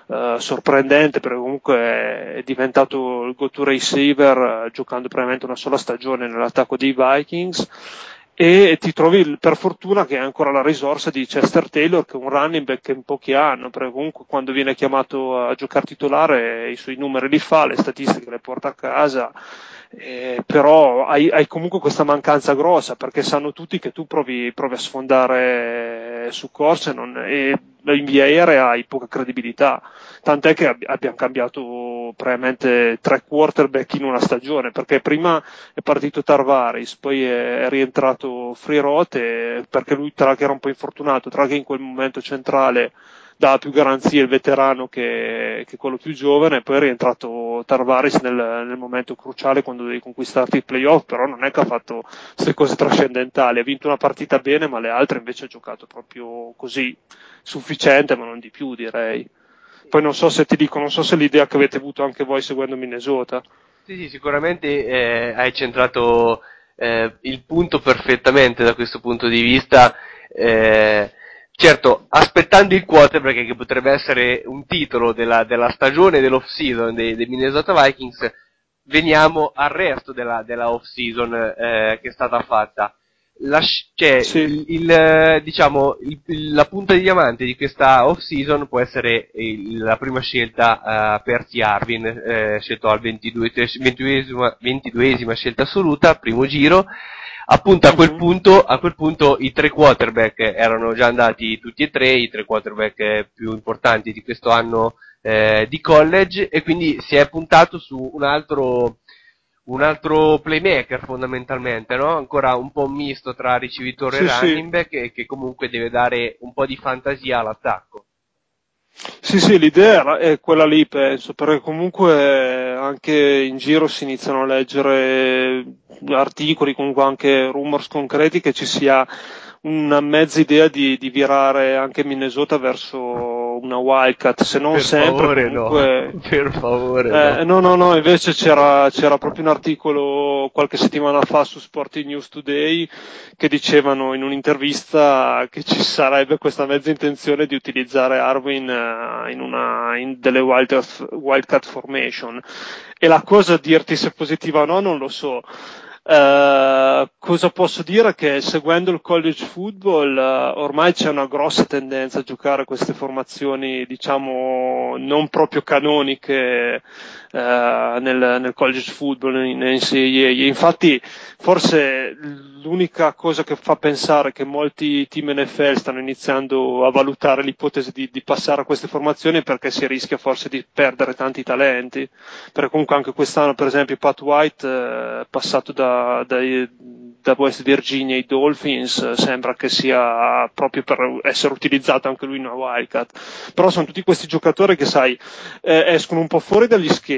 eh, sorprendente, perché comunque è diventato il go-to receiver eh, giocando probabilmente una sola stagione nell'attacco dei Vikings e ti trovi per fortuna che hai ancora la risorsa di Chester Taylor che è un running back che in pochi hanno perché comunque quando viene chiamato a giocare titolare i suoi numeri li fa, le statistiche le porta a casa Eh, però hai, hai comunque questa mancanza grossa perché sanno tutti che tu provi, provi a sfondare su corse non, e in via aerea hai poca credibilità. Tant'è che ab- abbiamo cambiato praticamente tre quarterback in una stagione perché prima è partito Tarvaris, poi è, è rientrato Frirote perché lui tra l'altro era un po' infortunato, tra l'altro in quel momento centrale dava più garanzie il veterano che, che quello più giovane, poi è rientrato Tarvaris nel, nel, momento cruciale quando devi conquistarti il playoff, però non è che ha fatto queste cose trascendentali, ha vinto una partita bene, ma le altre invece ha giocato proprio così, sufficiente, ma non di più direi. Poi non so se ti dico, non so se l'idea che avete avuto anche voi seguendo Minnesota. Sì, sì, sicuramente eh, hai centrato eh, il punto perfettamente da questo punto di vista. Eh, certo, aspettando il quarterback che potrebbe essere un titolo della, della stagione dell'off season dei, dei, Minnesota Vikings, veniamo al resto della, della off season eh, che è stata fatta. La, cioè, sì. il, il, diciamo, il, la punta di diamante di questa off season può essere la prima scelta uh, per T. Arvin, eh, scelto al 22esima, 22esima scelta assoluta, primo giro. Appunto a quel, punto, a quel punto i tre quarterback erano già andati tutti e tre, i tre quarterback più importanti di questo anno eh, di college e quindi si è puntato su un altro un altro playmaker fondamentalmente, no? Ancora un po' misto tra ricevitore sì, e running back e che comunque deve dare un po' di fantasia all'attacco. Sì, sì, l'idea è quella lì, penso, perché comunque anche in giro si iniziano a leggere articoli, comunque anche rumors concreti che ci sia una mezza idea di, di virare anche Minnesota verso una wildcat, se non per sempre. Favore, comunque... no. <laughs> Per favore, eh, no. no, no, invece c'era, c'era proprio un articolo qualche settimana fa su Sporting News Today che dicevano in un'intervista che ci sarebbe questa mezza intenzione di utilizzare Arwin uh, in una, in delle wildcat, wildcat formation. E la cosa dirti se è positiva o no non lo so. Uh, cosa posso dire? Che seguendo il college football uh, ormai c'è una grossa tendenza a giocare queste formazioni, diciamo, non proprio canoniche uh, nel, nel, college football, in NCAA. Infatti, forse l'unica cosa che fa pensare che molti team NFL stanno iniziando a valutare l'ipotesi di, di passare a queste formazioni è perché si rischia forse di perdere tanti talenti. Perché comunque anche quest'anno, per esempio, Pat White è passato da da, da West Virginia ai Dolphins sembra che sia proprio per essere utilizzato anche lui in una wildcat però sono tutti questi giocatori che sai eh, escono un po' fuori dagli schemi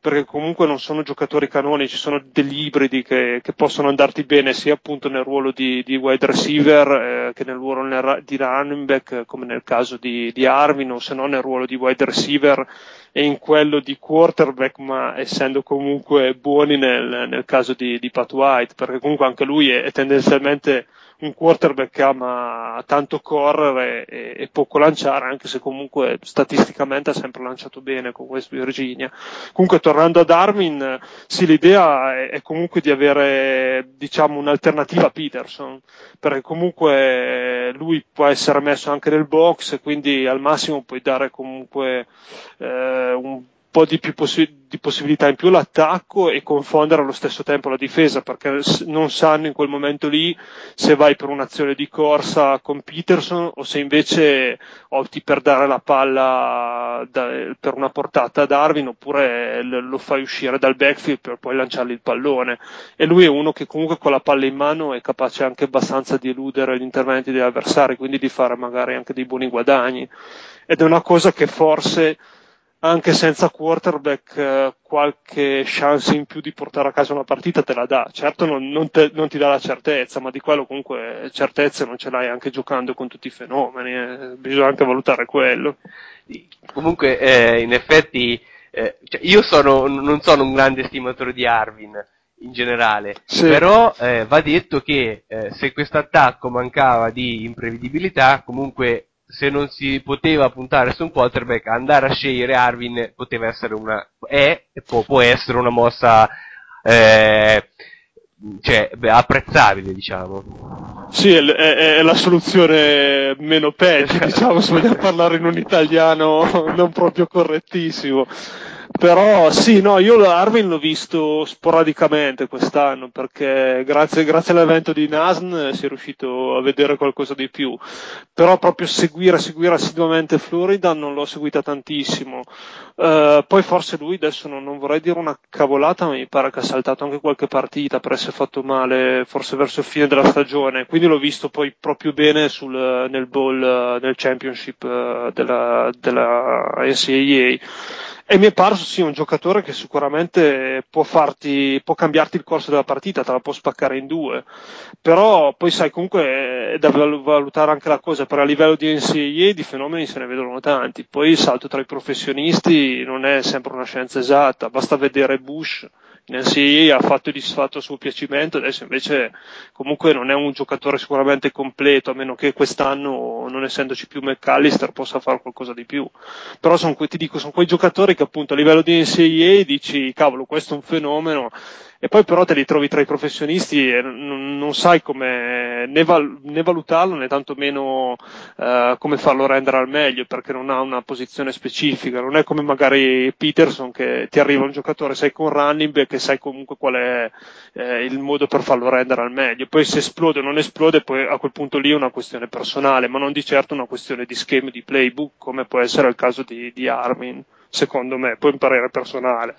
perché comunque non sono giocatori canonici, sono degli ibridi che, che possono andarti bene sia appunto nel ruolo di, di wide receiver eh, che nel ruolo di running back, come nel caso di, di Arvin, o se no nel ruolo di wide receiver e in quello di quarterback, ma essendo comunque buoni nel, nel caso di, di Pat White, perché comunque anche lui è, è tendenzialmente un quarterback che ama tanto correre e, e, poco lanciare, anche se comunque statisticamente ha sempre lanciato bene con West Virginia. Comunque tornando ad Armin, sì, l'idea è, è comunque di avere diciamo un'alternativa a Peterson, perché comunque lui può essere messo anche nel box quindi al massimo puoi dare comunque eh, un po' di, più possi- di possibilità in più l'attacco e confondere allo stesso tempo la difesa perché non sanno in quel momento lì se vai per un'azione di corsa con Peterson o se invece opti per dare la palla da, per una portata a Darwin oppure lo fai uscire dal backfield per poi lanciargli il pallone. E lui è uno che comunque con la palla in mano è capace anche abbastanza di eludere gli interventi degli avversari quindi di fare magari anche dei buoni guadagni. Ed è una cosa che forse anche senza quarterback eh, qualche chance in più di portare a casa una partita te la dà. Certo non, non, te, non, ti dà la certezza, ma di quello comunque certezze non ce l'hai anche giocando con tutti i fenomeni, eh. bisogna anche valutare quello. Comunque eh, in effetti eh, cioè io sono, non sono un grande stimatore di Arvin in generale, sì. però eh, va detto che eh, se questo attacco mancava di imprevedibilità comunque se non si poteva puntare su un quarterback, andare a scegliere Arvin poteva essere una, è può, può essere una mossa eh, cioè, beh, apprezzabile, diciamo. Sì, è, è, è, la soluzione meno peggio, <laughs> diciamo, se vogliamo parlare in un italiano non proprio correttissimo. Però sì, no, io Arvin l'ho visto sporadicamente quest'anno perché grazie, grazie all'evento di Nasn si è riuscito a vedere qualcosa di più. Però proprio seguire, seguire assiduamente Florida non l'ho seguita tantissimo. Eh, poi forse lui adesso non, non vorrei dire una cavolata, ma mi pare che ha saltato anche qualche partita per essere fatto male, forse verso il fine della stagione. Quindi l'ho visto poi proprio bene sul, nel bowl, nel championship eh, della, della NCAA. E mi è parso sì un giocatore che sicuramente può farti, può cambiarti il corso della partita, te la può spaccare in due. Però poi sai comunque è da valu- valutare anche la cosa, per a livello di NCAA di fenomeni se ne vedono tanti. Poi il salto tra i professionisti non è sempre una scienza esatta, basta vedere Bush NCAA ha fatto e disfatto a suo piacimento, adesso invece comunque non è un giocatore sicuramente completo, a meno che quest'anno, non essendoci più McAllister, possa fare qualcosa di più. Però sono, ti dico, sono quei giocatori che appunto a livello di NCAA dici, cavolo, questo è un fenomeno, e poi però te li trovi tra i professionisti e non, non sai come né, val- né valutarlo né tantomeno eh, come farlo rendere al meglio perché non ha una posizione specifica, non è come magari Peterson che ti arriva un giocatore, sai con running back e sai comunque qual è eh, il modo per farlo rendere al meglio, poi se esplode o non esplode poi a quel punto lì è una questione personale, ma non di certo una questione di schemi di playbook come può essere il caso di, di Armin, secondo me, poi un parere personale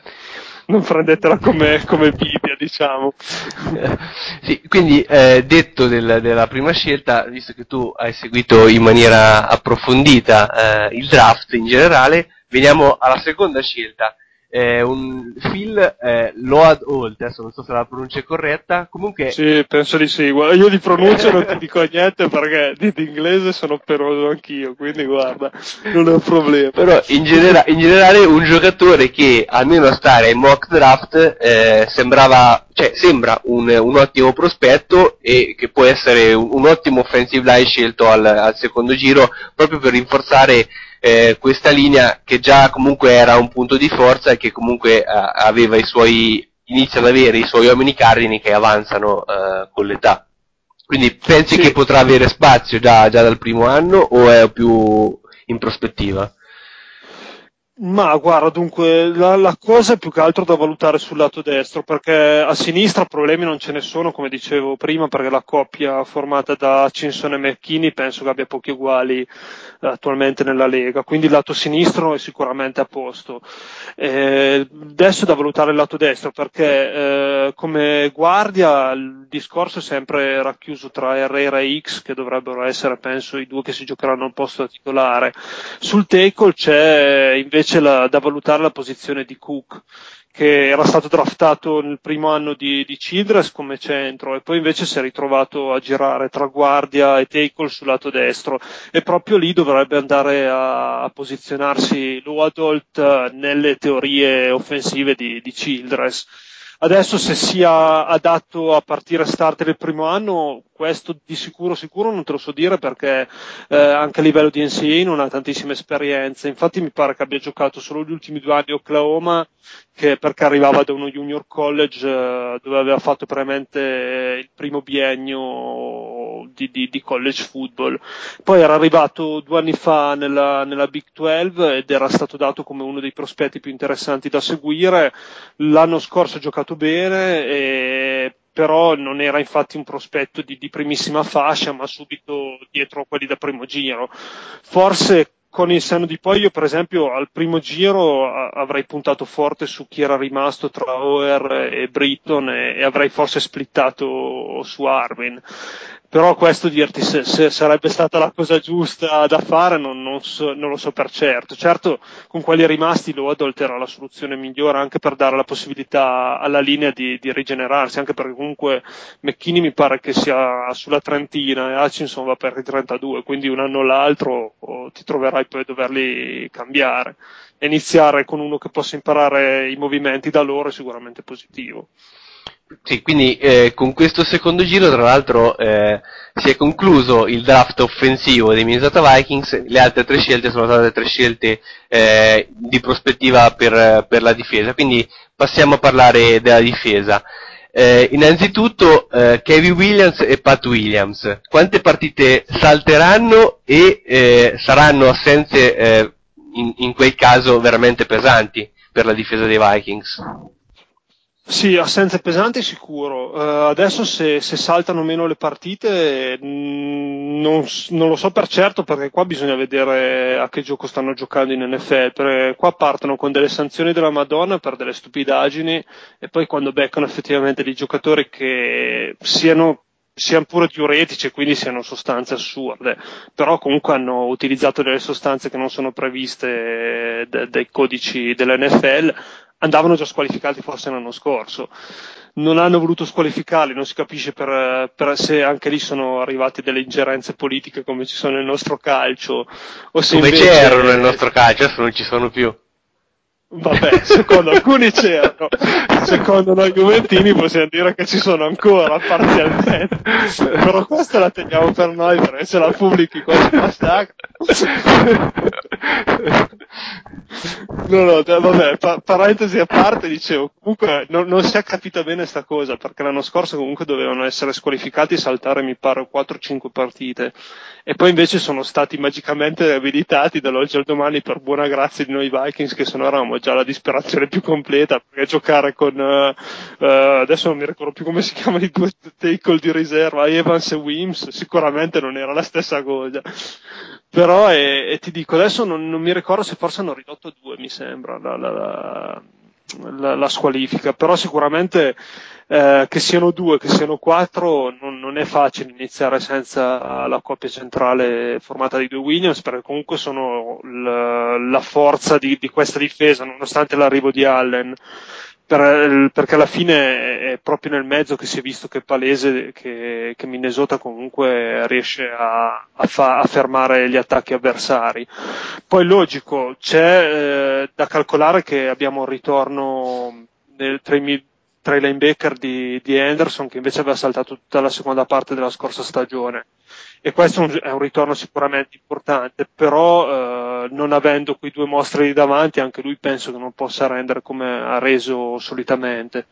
non prendetela come, come Bibbia, diciamo. <laughs> sì, quindi eh, detto del- della prima scelta, visto che tu hai seguito in maniera approfondita eh, il draft in generale, veniamo alla seconda scelta. Eh, un Phil eh, Load Holt, adesso non so se la pronuncia è corretta, comunque Sì, penso di sì. Guarda, io di pronuncia non ti dico niente perché di, di inglese sono peroso anch'io, quindi guarda, non è un problema. Però in, genera- in generale un giocatore che almeno a stare ai mock draft eh, sembrava, cioè sembra un, un ottimo prospetto e che può essere un, un ottimo offensive line scelto al, al secondo giro proprio per rinforzare eh, questa linea che già comunque era un punto di forza e che comunque eh, aveva i suoi inizia ad avere i suoi uomini cardini che avanzano eh, con l'età. Quindi pensi Sì. che potrà avere spazio già, già dal primo anno o è più in prospettiva? Ma guarda, dunque, la, la cosa è più che altro da valutare sul lato destro, perché a sinistra problemi non ce ne sono, come dicevo prima, perché la coppia formata da Cinson e McKinney penso che abbia pochi uguali attualmente nella Lega, quindi il lato sinistro è sicuramente a posto. Eh, adesso è da valutare il lato destro, perché eh, come guardia il discorso è sempre racchiuso tra Herrera e X, che dovrebbero essere, penso, i due che si giocheranno al posto da titolare. Sul tackle c'è invece la- da valutare la posizione di Cook che era stato draftato nel primo anno di, di Childress come centro e poi invece si è ritrovato a girare tra guardia e tackle sul lato destro e proprio lì dovrebbe andare a, a posizionarsi lo adult eh, nelle teorie offensive di, di Childress. Adesso se sia adatto a partire starter il primo anno, questo di sicuro sicuro non te lo so dire perché eh, anche a livello di NCAA non ha tantissime esperienze. Infatti mi pare che abbia giocato solo gli ultimi due anni a Oklahoma che perché arrivava da uno junior college eh, dove aveva fatto veramente il primo biennio di, di- di college football. Poi era arrivato due anni fa nella, nella Big 12 ed era stato dato come uno dei prospetti più interessanti da seguire. L'anno scorso ha giocato bene e però non era infatti un prospetto di, di primissima fascia, ma subito dietro quelli da primo giro. Forse con il senno di poi io per esempio al primo giro avrei puntato forte su chi era rimasto tra Oer e Britton e, e avrei forse splittato su Arvin. Però questo dirti se, se sarebbe stata la cosa giusta da fare non, non so- non lo so per certo. Certo con quelli rimasti Loadolt era la soluzione migliore anche per dare la possibilità alla linea di, di rigenerarsi, anche perché comunque McKinney mi pare che sia sulla trentina e Hutchinson va per i 32, quindi un anno o l'altro oh, ti troverai poi a doverli cambiare. Iniziare con uno che possa imparare i movimenti da loro è sicuramente positivo. Sì, quindi eh, con questo secondo giro, tra l'altro, eh, si è concluso il draft offensivo dei Minnesota Vikings, le altre tre scelte sono state tre scelte eh, di prospettiva per, per la difesa, quindi passiamo a parlare della difesa. Eh, innanzitutto eh, Kevin Williams e Pat Williams, quante partite salteranno e eh, saranno assenze eh, in, in quel caso veramente pesanti? per la difesa dei Vikings. Sì, assenze pesanti sicuro. Eh, adesso se, se saltano meno le partite mh, non, s- non lo so per certo perché qua bisogna vedere a che gioco stanno giocando in NFL. Perché qua partono con delle sanzioni della Madonna per delle stupidaggini e poi quando beccano effettivamente dei giocatori che siano siano pure diuretici e quindi siano sostanze assurde, però comunque hanno utilizzato delle sostanze che non sono previste da- dai codici dell'NFL, andavano già squalificati forse l'anno scorso. Non hanno voluto squalificarli, non si capisce per, per se anche lì sono arrivate delle ingerenze politiche come ci sono nel nostro calcio o se Come invece- c'erano nel nostro calcio, adesso non ci sono più. Vabbè, secondo alcuni c'erano, secondo noi Juventini possiamo dire che ci sono ancora parzialmente, però questa la teniamo per noi perché se la pubblichi qua si massacra. No, no, vabbè, pa- parentesi a parte, dicevo, comunque non, non si è capita bene sta cosa, perché l'anno scorso comunque dovevano essere squalificati e saltare, mi pare, 4-5 partite, e poi invece sono stati magicamente abilitati dall'oggi al domani per buona grazia di noi Vikings, che se no eravamo già alla disperazione più completa, perché giocare con, eh, eh, adesso non mi ricordo più come si chiamano i due tackle di riserva, Evans e Wims, sicuramente non era la stessa cosa. Però, e, e ti dico, adesso non, non mi ricordo se forse hanno ridotto due, mi sembra, la, la, la, la- la squalifica, però sicuramente eh, che siano due, che siano quattro, non, non è facile iniziare senza la coppia centrale formata di due Williams, perché comunque sono l- la forza di, di questa difesa, nonostante l'arrivo di Allen. Per- perché alla fine è proprio nel mezzo che si è visto che è palese che, che Minnesota comunque riesce a, a fa- a fermare gli attacchi avversari. Poi logico, c'è eh, da calcolare che abbiamo un ritorno nel- tra, i, tra i linebacker di, di Anderson che invece aveva saltato tutta la seconda parte della scorsa stagione. E questo è un, è un ritorno sicuramente importante, però eh, non avendo quei due mostri lì davanti, anche lui penso che non possa rendere come ha reso solitamente.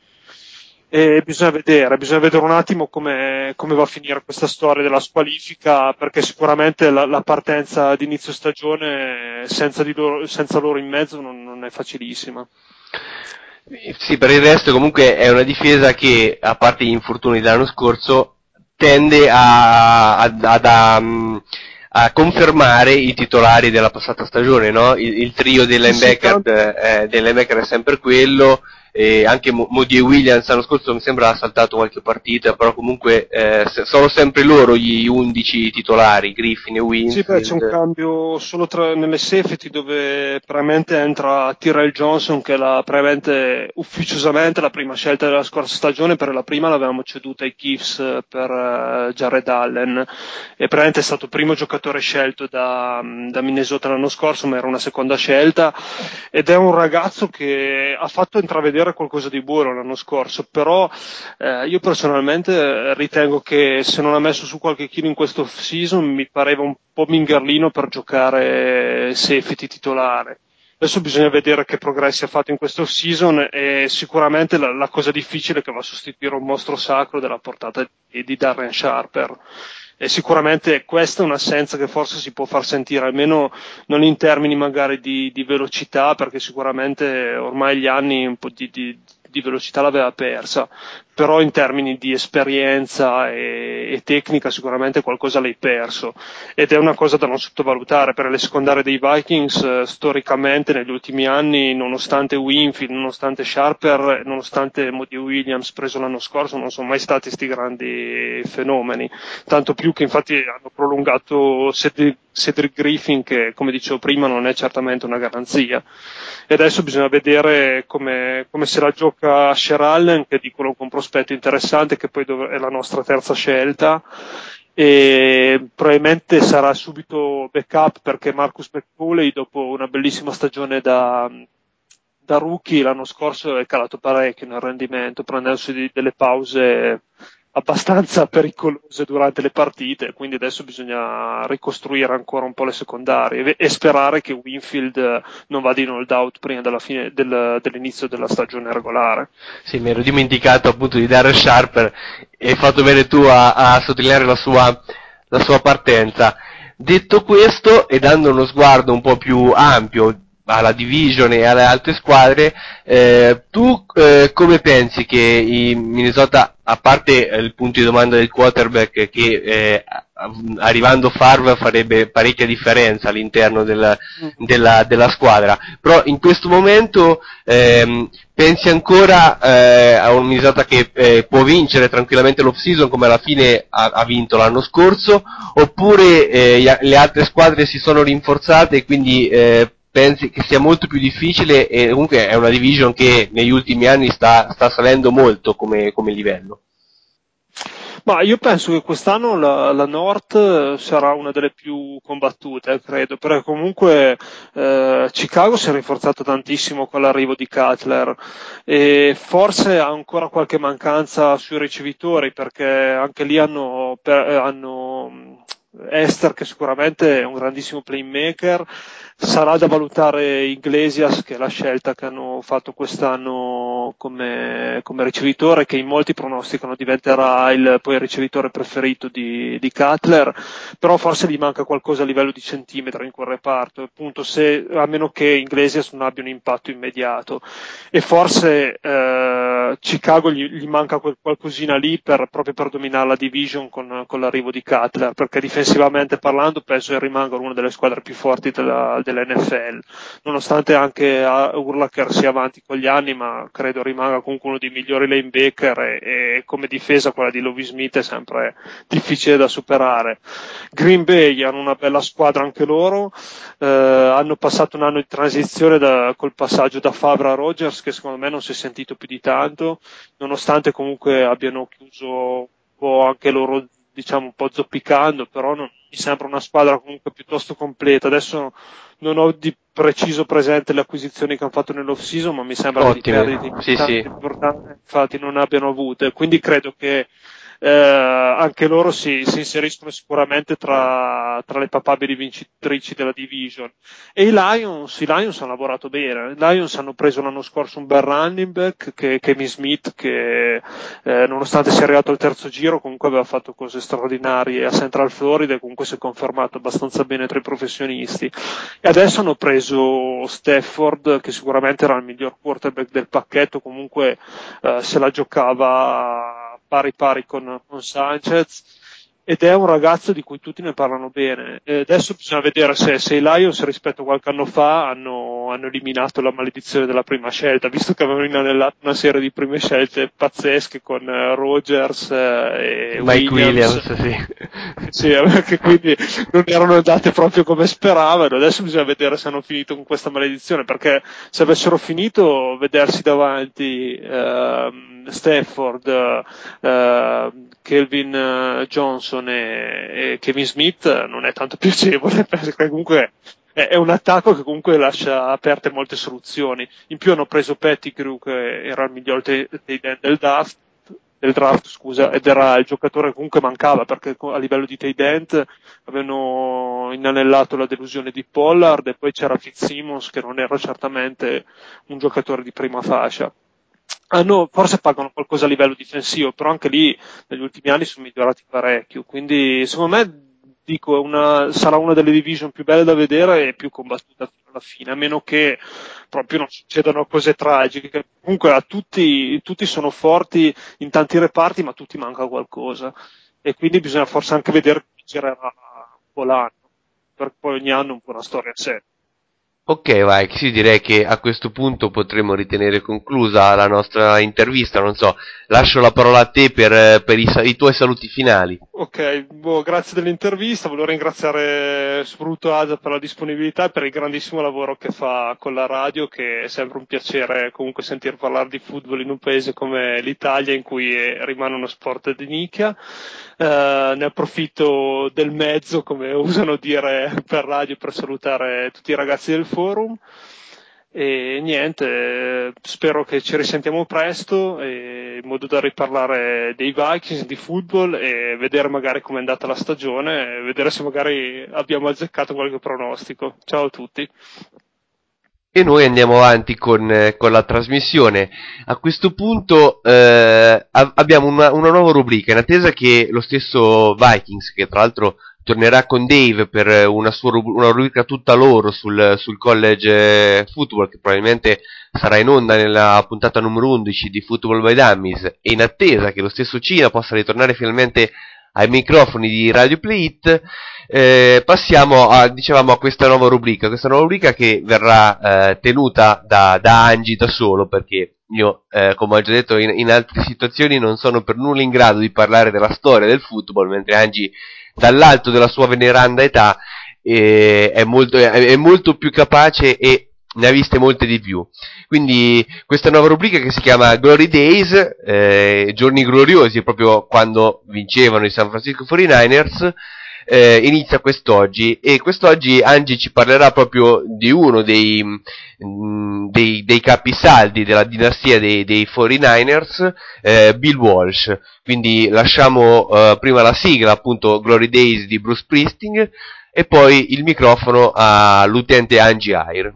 E bisogna vedere, bisogna vedere un attimo come, come va a finire questa storia della squalifica, perché sicuramente la, la partenza di inizio stagione senza, loro, senza loro in mezzo non, non è facilissima. Sì, per il resto comunque è una difesa che, a parte gli infortuni dell'anno scorso, tende a, a, a, mm, a confermare i titolari della passata stagione, no? Il, il trio dei Sì, sì, tanto- eh, linebacker è sempre quello, e anche Mo- Modi e Williams l'anno scorso mi sembra ha saltato qualche partita, però comunque eh, sono sempre loro gli 11 titolari, Griffin e Winsfield. Sì, beh, c'è un cambio solo tra, nelle safety dove probabilmente entra Tyrell Johnson che la probabilmente ufficiosamente la prima scelta della scorsa stagione, per la prima l'avevamo ceduta ai Chiefs eh, per eh, Jared Allen e probabilmente è stato il primo giocatore scelto da, da Minnesota l'anno scorso, ma era una seconda scelta ed è un ragazzo che ha fatto intravedere qualcosa di buono l'anno scorso, però eh, io personalmente ritengo che se non ha messo su qualche chilo in questo season mi pareva un po' mingerlino per giocare safety titolare. Adesso bisogna vedere che progressi ha fatto in questo season e sicuramente la, la cosa difficile è che va a sostituire un mostro sacro della portata di, di Darren Sharper. E sicuramente questa è un'assenza che forse si può far sentire, almeno non in termini magari di, di velocità, perché sicuramente ormai gli anni un po' di, di, di velocità l'aveva persa, però in termini di esperienza e, e tecnica sicuramente qualcosa l'hai perso. Ed è una cosa da non sottovalutare per le secondarie dei Vikings eh, storicamente negli ultimi anni nonostante Winfield, nonostante Sharper, nonostante Modi Williams preso l'anno scorso non sono mai stati sti grandi fenomeni. Tanto più che infatti hanno prolungato Cedric, Griffin che come dicevo prima non è certamente una garanzia. E adesso bisogna vedere come, come se la gioca Sher Allen che dicono con prospetto interessante che poi dov- è la nostra terza scelta. E probabilmente sarà subito backup perché Marcus McCauley dopo una bellissima stagione da, da rookie l'anno scorso è calato parecchio nel rendimento prendendosi delle pause abbastanza pericolose durante le partite, quindi adesso bisogna ricostruire ancora un po' le secondarie e, sperare che Winfield eh, non vada in hold out prima della fine del- dell'inizio della stagione regolare. Sì, mi ero dimenticato appunto di dare Sharper e hai fatto bene tu a, a sottolineare la sua, la sua partenza. Detto questo e dando uno sguardo un po' più ampio alla Division e alle altre squadre, eh, tu eh, come pensi che i Minnesota, a parte eh, il punto di domanda del quarterback che eh, arrivando Favre farebbe parecchia differenza all'interno della, della, della squadra, però in questo momento ehm, pensi ancora eh, a un Minnesota che eh, può vincere tranquillamente l'off-season come alla fine ha, ha vinto l'anno scorso, oppure le altre squadre si sono rinforzate e quindi pensi che sia molto più difficile e comunque è una division che negli ultimi anni sta, sta salendo molto come, come livello. Ma io penso che quest'anno la, la North eh, sarà una delle più combattute, credo, perché comunque eh, Chicago si è rinforzato tantissimo con l'arrivo di Cutler e forse ha ancora qualche mancanza sui ricevitori perché anche lì hanno, per, eh, hanno mh, Esther che sicuramente è un grandissimo playmaker, sarà da valutare Iglesias che è la scelta che hanno fatto quest'anno come, come ricevitore che in molti pronosticano diventerà il, poi il ricevitore preferito di, di Cutler, però forse gli manca qualcosa a livello di centimetro in quel reparto, appunto se, a meno che Iglesias non abbia un impatto immediato. E forse eh, Chicago gli, gli manca quel, qualcosina lì per, proprio per dominare la division con, con l'arrivo di Cutler, perché difensivamente parlando penso che rimanga una delle squadre più forti della, dell'NFL, nonostante anche Urlacher sia avanti con gli anni, ma credo rimanga comunque uno dei migliori linebacker e, e come difesa quella di Lovie Smith è sempre difficile da superare. Green Bay hanno una bella squadra anche loro, eh, hanno passato un anno di transizione da, col passaggio da Favre a Rogers che secondo me non si è sentito più di tanto, nonostante comunque abbiano chiuso un po' anche loro diciamo un po' zoppicando, però non, mi sembra una squadra comunque piuttosto completa. Adesso non ho di preciso presente le acquisizioni che hanno fatto nell'off season, ma mi sembra che di Ottime. perdite Sì, importanti, sì. importanti, infatti non abbiano avute. Quindi credo che eh, anche loro si, si inseriscono sicuramente tra, tra le papabili vincitrici della division. E i Lions, i Lions hanno lavorato bene. I Lions hanno preso l'anno scorso un bel running back, che, Kevin Smith, che eh, nonostante sia arrivato al terzo giro, comunque aveva fatto cose straordinarie a Central Florida e comunque si è confermato abbastanza bene tra i professionisti. E adesso hanno preso Stafford, che sicuramente era il miglior quarterback del pacchetto, comunque eh, se la giocava pari pari con, con Sanchez ed è un ragazzo di cui tutti ne parlano bene. E adesso bisogna vedere se, se i Lions rispetto a qualche anno fa hanno, hanno eliminato la maledizione della prima scelta, visto che avevano inanellato una serie di prime scelte pazzesche con eh, Rogers eh, e Mike Williams. Williams, sì. <laughs> Sì, che quindi non erano andate proprio come speravano. Adesso bisogna vedere se hanno finito con questa maledizione, perché se avessero finito, vedersi davanti ehm, Stafford, eh, Kelvin eh, Johnson e, e Kevin Smith eh, non è tanto <laughs> piacevole, perché comunque è, un attacco che comunque lascia aperte molte soluzioni. In più hanno preso Pettigrew, che era il miglior tight end del draft, del draft, scusa, ed era il giocatore che comunque mancava perché a livello di tight end avevano inanellato la delusione di Pollard e poi c'era Fitzsimmons che non era certamente un giocatore di prima fascia. Hanno, forse pagano qualcosa a livello difensivo, però anche lì negli ultimi anni sono migliorati parecchio, quindi secondo me dico, una, sarà una delle division più belle da vedere e più combattuta fino alla fine, a meno che proprio non succedano cose tragiche. Comunque a tutti, tutti sono forti in tanti reparti, ma a tutti manca qualcosa. E quindi bisogna forse anche vedere chi girerà un po' l'anno, perché poi ogni anno è un po' una storia a sé. Ok, vai, sì, direi che a questo punto potremmo ritenere conclusa la nostra intervista. Non so, lascio la parola a te per, per i, i tuoi saluti finali. Ok, boh, grazie dell'intervista, volevo ringraziare soprattutto Ada per la disponibilità e per il grandissimo lavoro che fa con la radio, che è sempre un piacere comunque sentir parlare di football in un paese come l'Italia in cui eh, rimane uno sport di nicchia. Eh, ne approfitto del mezzo, come usano dire per radio, per salutare tutti i ragazzi del forum. E niente, spero che ci risentiamo presto in modo da riparlare dei Vikings, di football e vedere magari com'è andata la stagione e vedere se magari abbiamo azzeccato qualche pronostico. Ciao a tutti. E noi andiamo avanti con, eh, con la trasmissione. A questo punto eh, abbiamo una, una nuova rubrica, in attesa che lo stesso Vikings, che tra l'altro tornerà con Dave per una, sua una rubrica tutta loro sul, sul college eh, football che probabilmente sarà in onda nella puntata numero 11 di Football by Dummies e in attesa che lo stesso Cina possa ritornare finalmente ai microfoni di Radio Play It, eh, passiamo a, dicevamo, a questa nuova rubrica, questa nuova rubrica che verrà eh, tenuta da, da Angi da solo perché io, eh, come ho già detto in, in altre situazioni, non sono per nulla in grado di parlare della storia del football, mentre Angi dall'alto della sua veneranda età eh, è, molto, è, è molto più capace e ne ha viste molte di più. Quindi questa nuova rubrica che si chiama Glory Days, eh, giorni gloriosi, proprio quando vincevano i San Francisco 49ers, eh, inizia quest'oggi e quest'oggi Angie ci parlerà proprio di uno dei, mh, dei, dei capisaldi della dinastia dei, dei 49ers, eh, Bill Walsh. Quindi lasciamo eh, prima la sigla, appunto Glory Days di Bruce Priesting e poi il microfono all'utente Angie Air.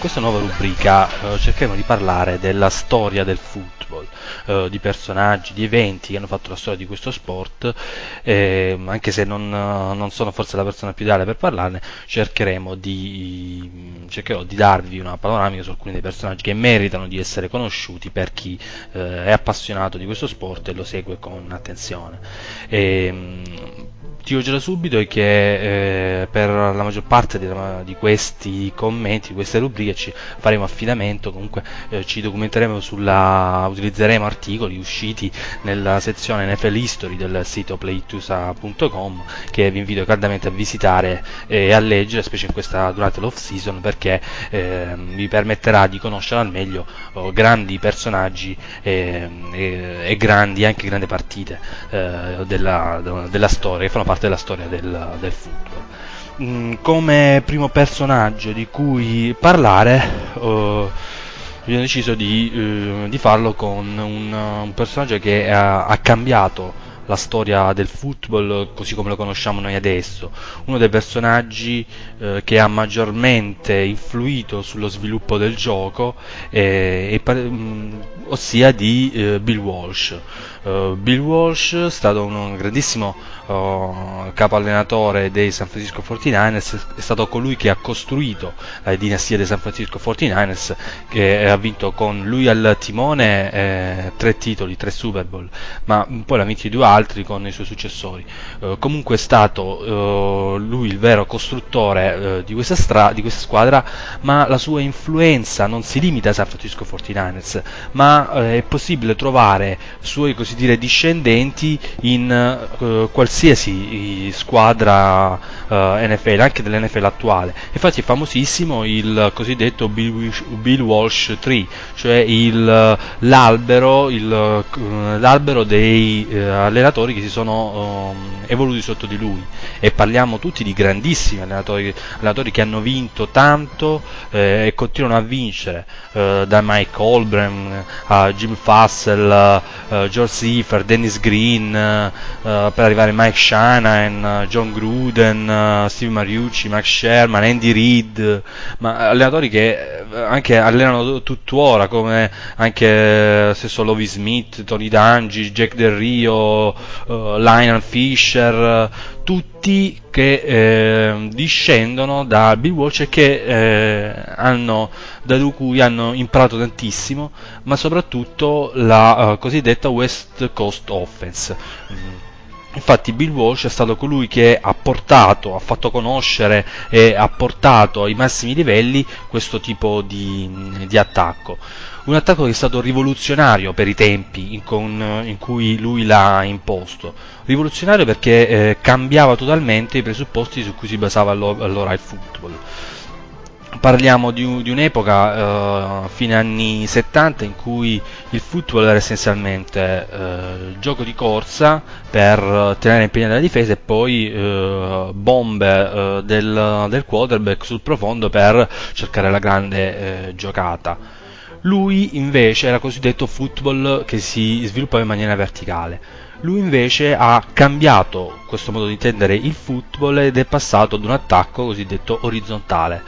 Questa nuova rubrica eh, cercheremo di parlare della storia del football, eh, di personaggi, di eventi che hanno fatto la storia di questo sport, eh, anche se non, eh, non sono forse la persona più ideale per parlarne, cercheremo di, cercherò di darvi una panoramica su alcuni dei personaggi che meritano di essere conosciuti per chi eh, è appassionato di questo sport e lo segue con attenzione. Ehm, dico già subito è che eh, per la maggior parte di, di questi commenti, di queste rubriche ci faremo affidamento, comunque eh, ci documenteremo sulla, utilizzeremo articoli usciti nella sezione NFL History del sito playtusa.com che vi invito caldamente a visitare e a leggere, specie questa, durante l'off season perché eh, vi permetterà di conoscere al meglio oh, grandi personaggi e, e, e grandi, anche grandi partite eh, della, della storia, che fanno parte della storia del, del football. Mm, come primo personaggio di cui parlare, eh, abbiamo deciso di, eh, di farlo con un, un personaggio che ha, ha cambiato la storia del football così come lo conosciamo noi adesso, uno dei personaggi eh, che ha maggiormente influito sullo sviluppo del gioco, eh, e, mh, ossia di eh, Bill Walsh. Uh, Bill Walsh è stato un grandissimo uh, capo allenatore dei San Francisco 49ers, è stato colui che ha costruito la dinastia dei San Francisco 49ers, che ha vinto con lui al timone eh, tre titoli, tre Super Bowl, ma poi l'ha vinti due altri con i suoi successori. Uh, comunque è stato lui il vero costruttore di questa, stra- di, questa squadra, ma la sua influenza non si limita ai San Francisco 49ers, ma è possibile trovare suoi così dire discendenti in uh, qualsiasi squadra uh, NFL, anche dell'NFL attuale. Infatti è famosissimo il cosiddetto Bill, Bill Walsh Tree, cioè il, l'albero, il, uh, l'albero, dei allenatori che si sono um, evoluti sotto di lui. E parliamo tutti di grandissimi allenatori, allenatori che hanno vinto tanto eh, e continuano a vincere, da Mike Holbram a Jim Fassel, George Seifert, Dennis Green, uh, per arrivare Mike Shanahan, John Gruden, uh, Steve Mariucci, Max Sherman, Andy Reid, ma allenatori che anche allenano tuttora come anche stesso Lovie Smith, Tony Dungy, Jack Del Rio, uh, Lionel Fisher, tutti che eh, discendono da Bill Walsh e che eh, hanno, da cui hanno imparato tantissimo, ma soprattutto la uh, cosiddetta West Coast Offense. Infatti Bill Walsh è stato colui che ha portato, ha fatto conoscere e ha portato ai massimi livelli questo tipo di, di attacco. Un attacco che è stato rivoluzionario per i tempi in, con, in cui lui l'ha imposto. Rivoluzionario perché eh, cambiava totalmente i presupposti su cui si basava allora il football parliamo di, di un'epoca, uh, fine anni 70, in cui il football era essenzialmente uh, gioco di corsa per tenere impegnata la difesa e poi uh, bombe del, del, quarterback sul profondo per cercare la grande giocata. Lui invece era cosiddetto football che si sviluppava in maniera verticale. Lui invece ha cambiato questo modo di intendere il football ed è passato ad un attacco cosiddetto orizzontale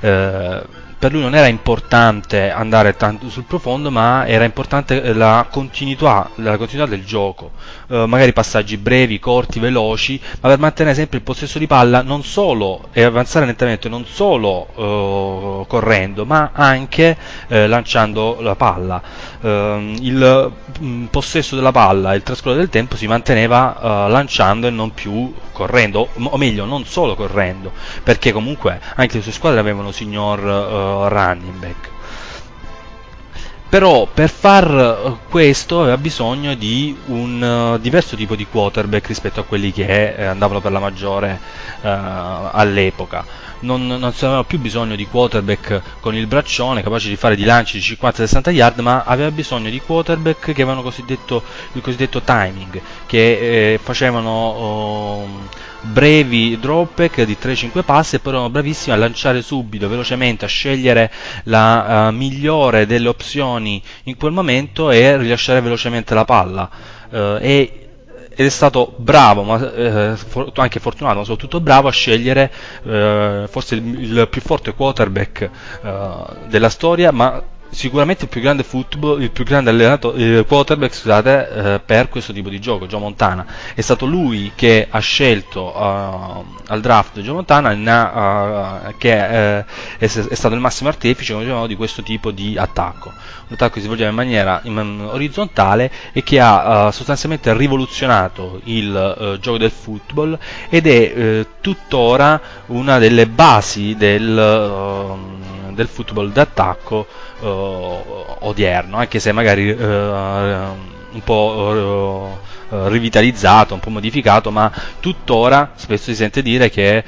eh, per lui non era importante andare tanto sul profondo, ma era importante la continuità, la continuità del gioco, eh, magari passaggi brevi, corti, veloci, ma per mantenere sempre il possesso di palla non solo e avanzare lentamente, non solo eh, correndo, ma anche eh, lanciando la palla. Ehm, il mh, mm, possesso della palla e il trascorrere del tempo si manteneva eh, lanciando e non più correndo, o meglio, non solo correndo, perché comunque anche le sue squadre avevano signor uh, running back. Però per far questo aveva bisogno di un uh, diverso tipo di quarterback rispetto a quelli che eh, andavano per la maggiore uh, all'epoca. Non, non aveva più bisogno di quarterback con il braccione capace di fare di lanci di 50-60 yard, ma aveva bisogno di quarterback che avevano cosiddetto, il cosiddetto timing, che eh, facevano uh, brevi dropback di 3-5 passi e poi erano bravissimi a lanciare subito, velocemente, a scegliere la uh, migliore delle opzioni in quel momento e rilasciare velocemente la palla. Uh, e ed è stato bravo, ma, eh, for- anche fortunato, ma soprattutto bravo a scegliere eh, forse il, il più forte quarterback eh, della storia, ma sicuramente il più grande football, il più grande allenato, eh, quarterback scusate, eh, per questo tipo di gioco, Joe Montana. È stato lui che ha scelto eh, al draft Joe Montana, ne ha, eh, che eh, è, è stato il massimo artefice come dicevamo, di questo tipo di attacco. Un attacco che si svolgeva in maniera in orizzontale e che ha sostanzialmente rivoluzionato il gioco del football ed è tuttora una delle basi del, del football d'attacco eh, odierno, anche se magari eh, un po' eh, rivitalizzato, un po' modificato, ma tuttora spesso si sente dire che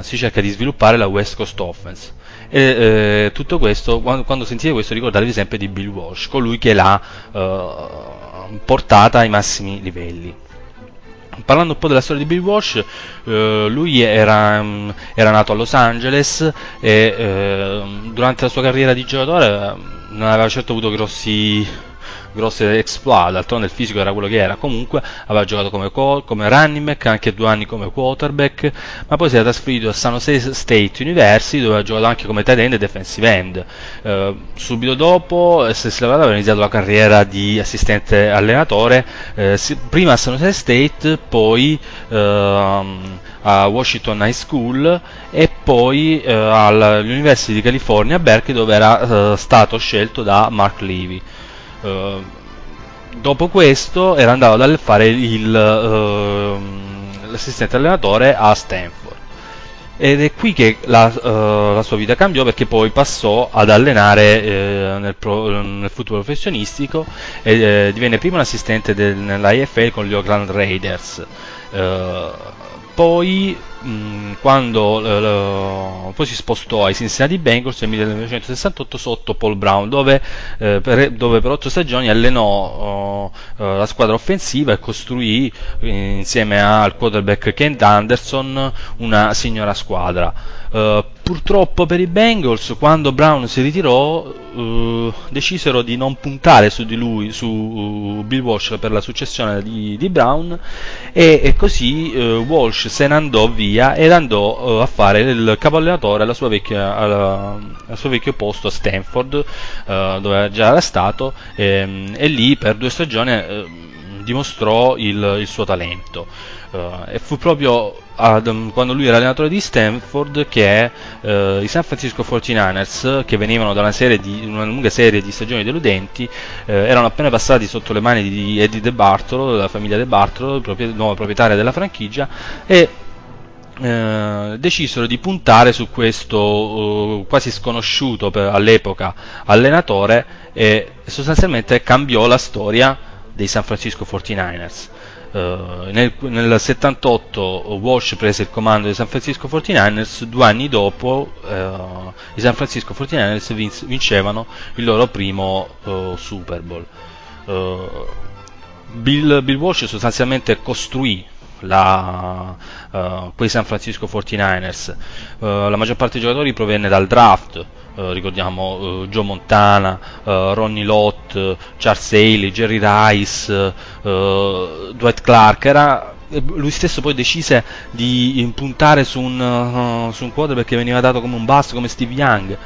si cerca di sviluppare la West Coast Offense. E eh, tutto questo, quando, quando sentite questo, ricordatevi sempre di Bill Walsh, colui che l'ha eh, portata ai massimi livelli. Parlando un po' della storia di Walsh, eh, lui era, mm, era nato a Los Angeles e eh, durante la sua carriera di giocatore eh, non aveva certo avuto grossi, grosse exploit, d'altronde il fisico era quello che era, comunque aveva giocato come, co- come running back, anche due anni come quarterback, ma poi si era trasferito a San Jose State University dove ha giocato anche come tight end e defensive end. Eh, subito dopo, eh, se si lavorava, aveva iniziato la carriera di assistente allenatore, eh, prima a San Jose State, poi ehm, a Washington High School e poi eh, all'University di California a Berkeley dove era eh, stato scelto da Mark Levy. Eh, dopo questo era andato a fare il, ehm, l'assistente allenatore a Stanford. Ed è qui che la, eh, la sua vita cambiò perché poi passò ad allenare eh, nel, pro- nel football professionistico e eh, divenne prima un assistente del, nell'IFL con gli Oakland Raiders. Eh, poi, mh, quando lo- poi si spostò ai Cincinnati Bengals nel 1968 sotto Paul Brown, dove, eh, per, dove per otto stagioni allenò eh, la squadra offensiva e costruì eh, insieme al quarterback Kent Anderson una signora squadra. Eh, purtroppo per i Bengals, quando Brown si ritirò, eh, decisero di non puntare su di lui, su uh, Bill Walsh per la successione di, di Brown e, e così Walsh se ne andò via ed andò a fare il capo allenatore al suo vecchio posto a Stanford, dove già era stato, ehm, e lì per due stagioni dimostrò il, il suo talento. Eh, e fu proprio ad- quando lui era allenatore di Stanford che eh, i San Francisco 49ers, che venivano da una, serie di, una lunga serie di stagioni deludenti, eh, erano appena passati sotto le mani di Eddie De Bartolo, della famiglia De Bartolo, il nuovo proprietario della franchigia, e eh, decisero di puntare su questo eh, quasi sconosciuto per- all'epoca allenatore e sostanzialmente cambiò la storia dei San Francisco 49ers. Eh, nel, nel 78 Walsh prese il comando dei San Francisco 49ers, due anni dopo eh, i San Francisco 49ers vinc- vincevano il loro primo eh, Super Bowl. Bill, Bill Walsh sostanzialmente costruì la, quei San Francisco 49ers. Eh, la maggior parte dei giocatori provenne dal draft. Eh, ricordiamo eh, Joe Montana, eh, Ronnie Lott, Charles Haley, Jerry Rice, eh, Dwight Clark. Era, lui stesso poi decise di puntare su un, eh, su un quarterback che veniva dato come un bust come Steve Young.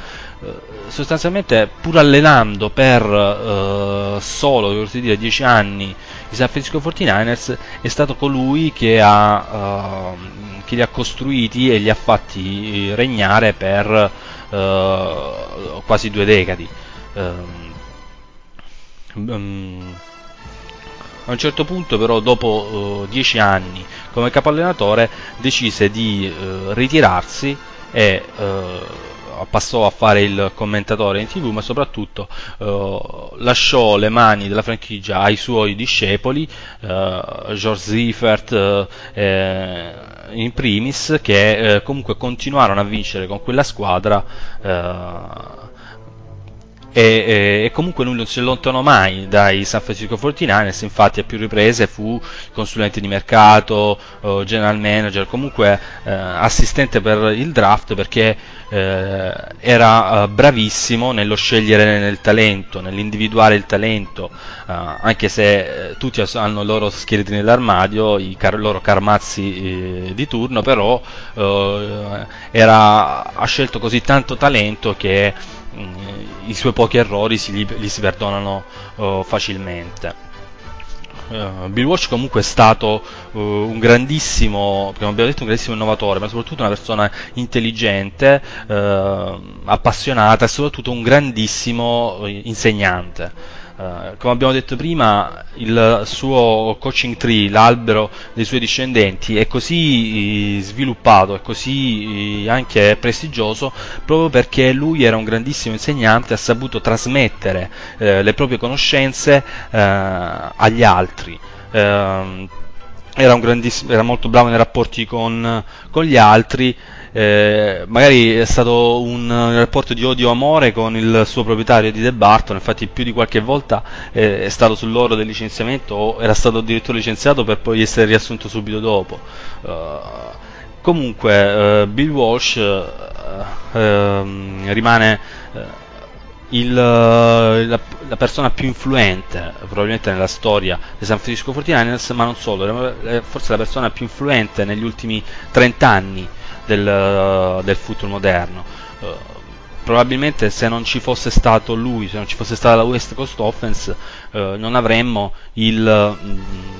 Sostanzialmente pur allenando per eh, solo dire 10 anni i San Francisco 49ers è stato colui che, ha, ehm, che li ha costruiti e li ha fatti regnare per eh, quasi due decadi. Ehm, a un certo punto però dopo eh, dieci anni come capo allenatore decise di eh, ritirarsi e eh, passò a fare il commentatore in tv ma soprattutto eh, lasciò le mani della franchigia ai suoi discepoli eh, George Ziffert eh, in primis che comunque continuarono a vincere con quella squadra e, e- comunque lui non si allontanò mai dai San Francisco 49ers, infatti a più riprese fu consulente di mercato, eh, general manager, comunque eh, assistente per il draft perché eh, era eh, bravissimo nello scegliere nel talento, nell'individuare il talento, eh, anche se eh, tutti hanno i loro scheletri nell'armadio, i car- loro carmazzi di turno, però era- ha scelto così tanto talento che i suoi pochi errori si, li, li si perdonano eh, facilmente. Eh, Bill Walsh comunque è stato eh, un grandissimo, come abbiamo detto, un grandissimo innovatore, ma soprattutto una persona intelligente, eh, appassionata e soprattutto un grandissimo insegnante. Eh, come abbiamo detto prima, il suo coaching tree, l'albero dei suoi discendenti, è così eh, sviluppato, è così eh, anche prestigioso proprio perché lui era un grandissimo insegnante, ha saputo trasmettere eh, le proprie conoscenze eh, agli altri. Ehm, era, era molto bravo nei rapporti con, con gli altri, eh, magari è stato un, rapporto di odio-amore con il suo proprietario di The Barton, infatti più di qualche volta eh, è stato sull'oro del licenziamento o era stato addirittura licenziato per poi essere riassunto subito dopo. Eh, comunque eh, Bill Walsh ehm, rimane il, la, la persona più influente probabilmente nella storia dei San Francisco 49ers, ma non solo, forse la persona più influente negli ultimi 30 anni del, del football moderno. Eh, probabilmente se non ci fosse stato lui, se non ci fosse stata la West Coast Offense, eh, non avremmo il, mm,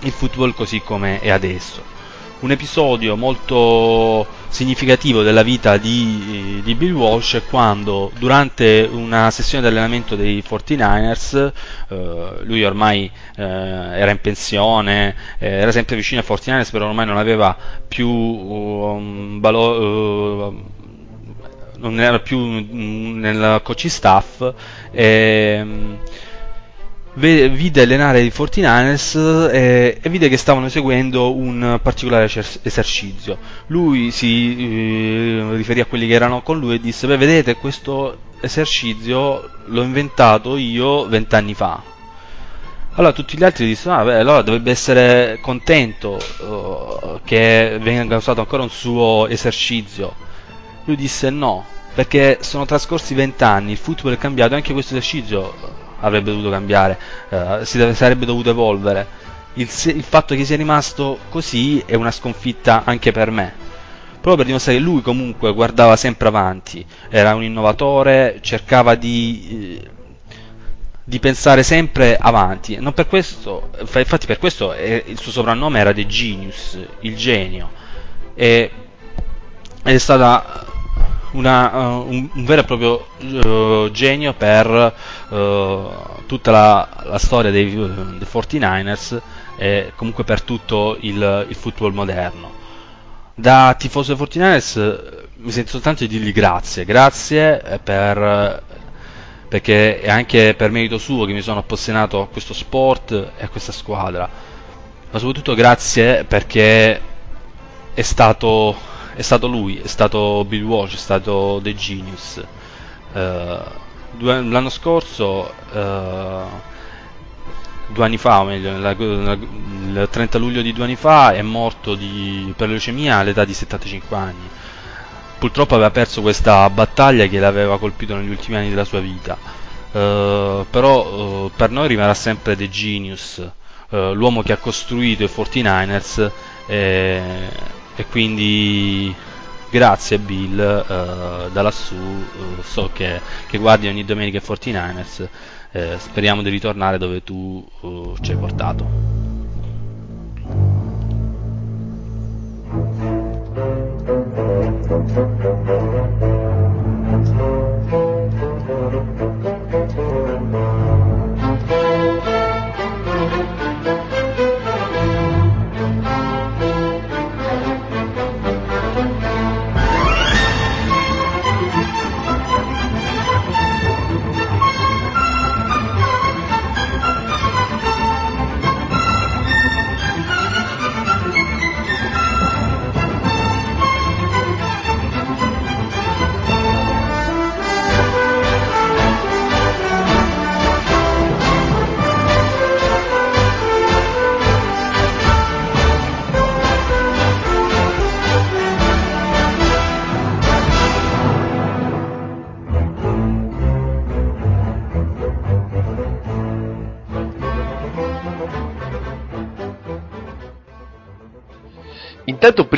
il football così come è adesso un episodio molto significativo della vita di, di Bill Walsh è quando durante una sessione di allenamento dei 49ers, eh, lui ormai eh, era in pensione, eh, era sempre vicino ai 49ers, però ormai non aveva più un valore non era più nel coaching staff e, ve- vide allenare i 49ers eh, e vide che stavano eseguendo un particolare esercizio. Lui si eh, riferì a quelli che erano con lui e disse: Beh, vedete, questo esercizio l'ho inventato io vent'anni fa. Allora tutti gli altri dissero: Ah, beh, allora dovrebbe essere contento eh, che venga usato ancora un suo esercizio. Lui disse: No, perché sono trascorsi vent'anni, il football è cambiato, anche questo esercizio avrebbe dovuto cambiare, eh, si deve- sarebbe dovuto evolvere. Il, il fatto che sia rimasto così è una sconfitta anche per me. Proprio per dimostrare che lui comunque guardava sempre avanti, era un innovatore, cercava di, eh, di pensare sempre avanti. Per questo, fa- infatti per questo il suo soprannome era The Genius, il genio. E, è stata una, uh, un, un vero e proprio uh, genio per uh, tutta la, la storia dei, dei 49ers e comunque per tutto il, il football moderno. Da tifoso dei 49ers eh, mi sento soltanto di dirgli grazie, grazie per, perché è anche per merito suo che mi sono appassionato a questo sport e a questa squadra, ma soprattutto grazie perché è stato, è stato lui, è stato Bill Walsh, è stato The Genius. Eh, due- l'anno scorso, eh, due anni fa, o meglio, nella- nella- il 30 luglio di due anni fa, è morto di- per leucemia all'età di 75 anni. Purtroppo aveva perso questa battaglia che l'aveva colpito negli ultimi anni della sua vita. Eh, però eh, per noi rimarrà sempre The Genius, eh, l'uomo che ha costruito i 49ers e, e quindi grazie Bill, uh, da lassù uh, so che, che, guardi ogni domenica i 49ers, eh, speriamo di ritornare dove tu uh, ci hai portato. Thank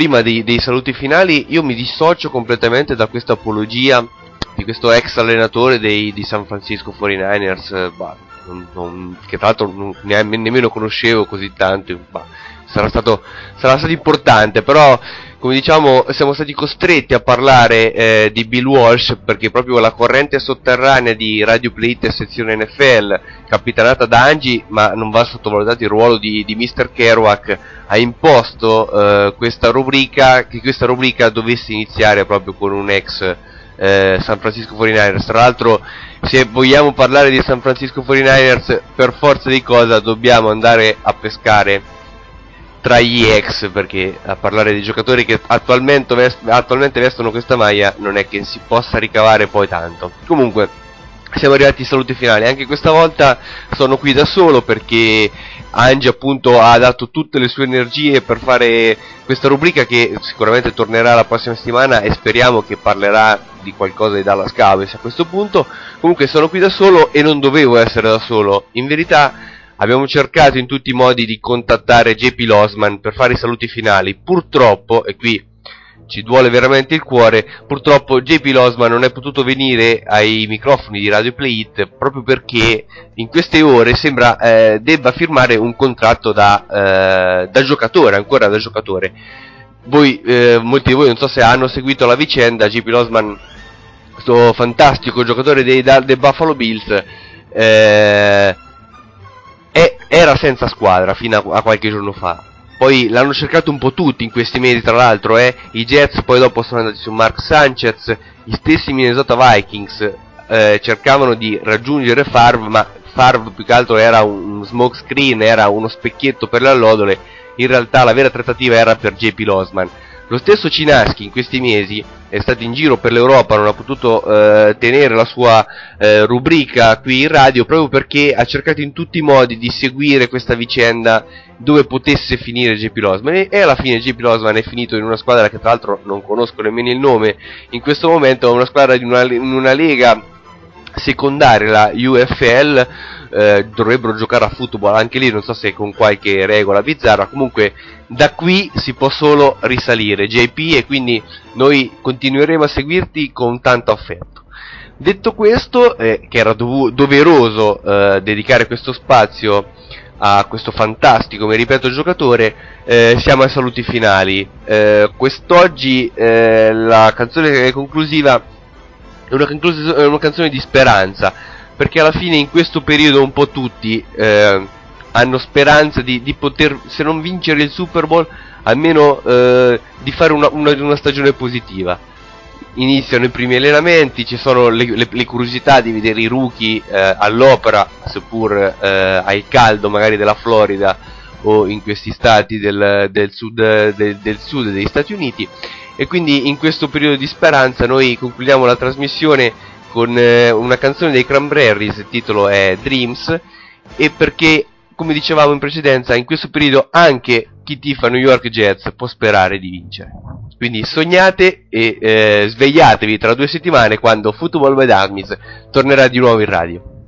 prima dei, dei saluti finali io mi dissocio completamente da questa apologia di questo ex allenatore dei, di San Francisco 49ers, eh, bah, non- non- che tra l'altro non, nemmeno conoscevo così tanto, bah, sarà, stato, sarà stato importante, però come diciamo siamo stati costretti a parlare eh, di Bill Walsh perché proprio la corrente sotterranea di Radio Play e sezione NFL, capitanata da Angie, ma non va sottovalutato il ruolo di, di Mr. Kerouac, ha imposto eh, questa rubrica, che questa rubrica dovesse iniziare proprio con un ex eh, San Francisco 49ers. Tra l'altro, se vogliamo parlare di San Francisco 49ers, per forza di cosa dobbiamo andare a pescare tra gli ex, perché a parlare di giocatori che attualmente, vest- attualmente vestono questa maglia non è che si possa ricavare poi tanto. Comunque, siamo arrivati ai saluti finali. Anche questa volta sono qui da solo perché Angie appunto ha dato tutte le sue energie per fare questa rubrica che sicuramente tornerà la prossima settimana e speriamo che parlerà di qualcosa di Dallas Cowboys a questo punto. Comunque sono qui da solo e non dovevo essere da solo. In verità abbiamo cercato in tutti i modi di contattare JP Losman per fare i saluti finali. Purtroppo, e qui ci duole veramente il cuore, purtroppo JP Losman non è potuto venire ai microfoni di Radio Play It proprio perché in queste ore sembra eh, debba firmare un contratto da, eh, da giocatore, ancora da giocatore. Voi, eh, molti di voi non so se hanno seguito la vicenda, JP Losman, questo fantastico giocatore dei, dei Buffalo Bills, eh, è- era senza squadra fino a, a qualche giorno fa. Poi l'hanno cercato un po' tutti in questi mesi, tra l'altro, eh. I Jets poi dopo sono andati su Mark Sanchez, gli stessi Minnesota Vikings eh, cercavano di raggiungere Favre, ma Favre più che altro era un smoke screen, era uno specchietto per le allodole. In realtà la vera trattativa era per JP Losman. Lo stesso Cinaschi in questi mesi è stato in giro per l'Europa, non ha potuto eh, tenere la sua eh, rubrica qui in radio proprio perché ha cercato in tutti i modi di seguire questa vicenda dove potesse finire JP Losman e, alla fine JP Losman è finito in una squadra che tra l'altro non conosco nemmeno il nome in questo momento, è una squadra di una, in una lega secondaria, la UFL, eh, dovrebbero giocare a football anche lì, non so se con qualche regola bizzarra, comunque da qui si può solo risalire JP e quindi noi continueremo a seguirti con tanto affetto. Detto questo, eh, che era dovu- doveroso eh, dedicare questo spazio a questo fantastico, mi ripeto, giocatore, eh, siamo ai saluti finali. Eh, quest'oggi eh, la canzone conclusiva è una, conclus- una canzone di speranza, perché alla fine in questo periodo un po' tutti eh, hanno speranza di, di poter, se non vincere il Super Bowl, almeno eh, di fare una, una- una stagione positiva. Iniziano i primi allenamenti, ci sono le, le- le curiosità di vedere i rookie eh, all'opera, seppur eh, al caldo magari della Florida o in questi stati del, del sud, del- del sud degli Stati Uniti e quindi in questo periodo di speranza noi concludiamo la trasmissione con eh, una canzone dei Cranberries, il titolo è Dreams e perché come dicevamo in precedenza in questo periodo anche chi tifa New York Jets può sperare di vincere. Quindi sognate e eh, svegliatevi tra due settimane quando Football by Dummies tornerà di nuovo in radio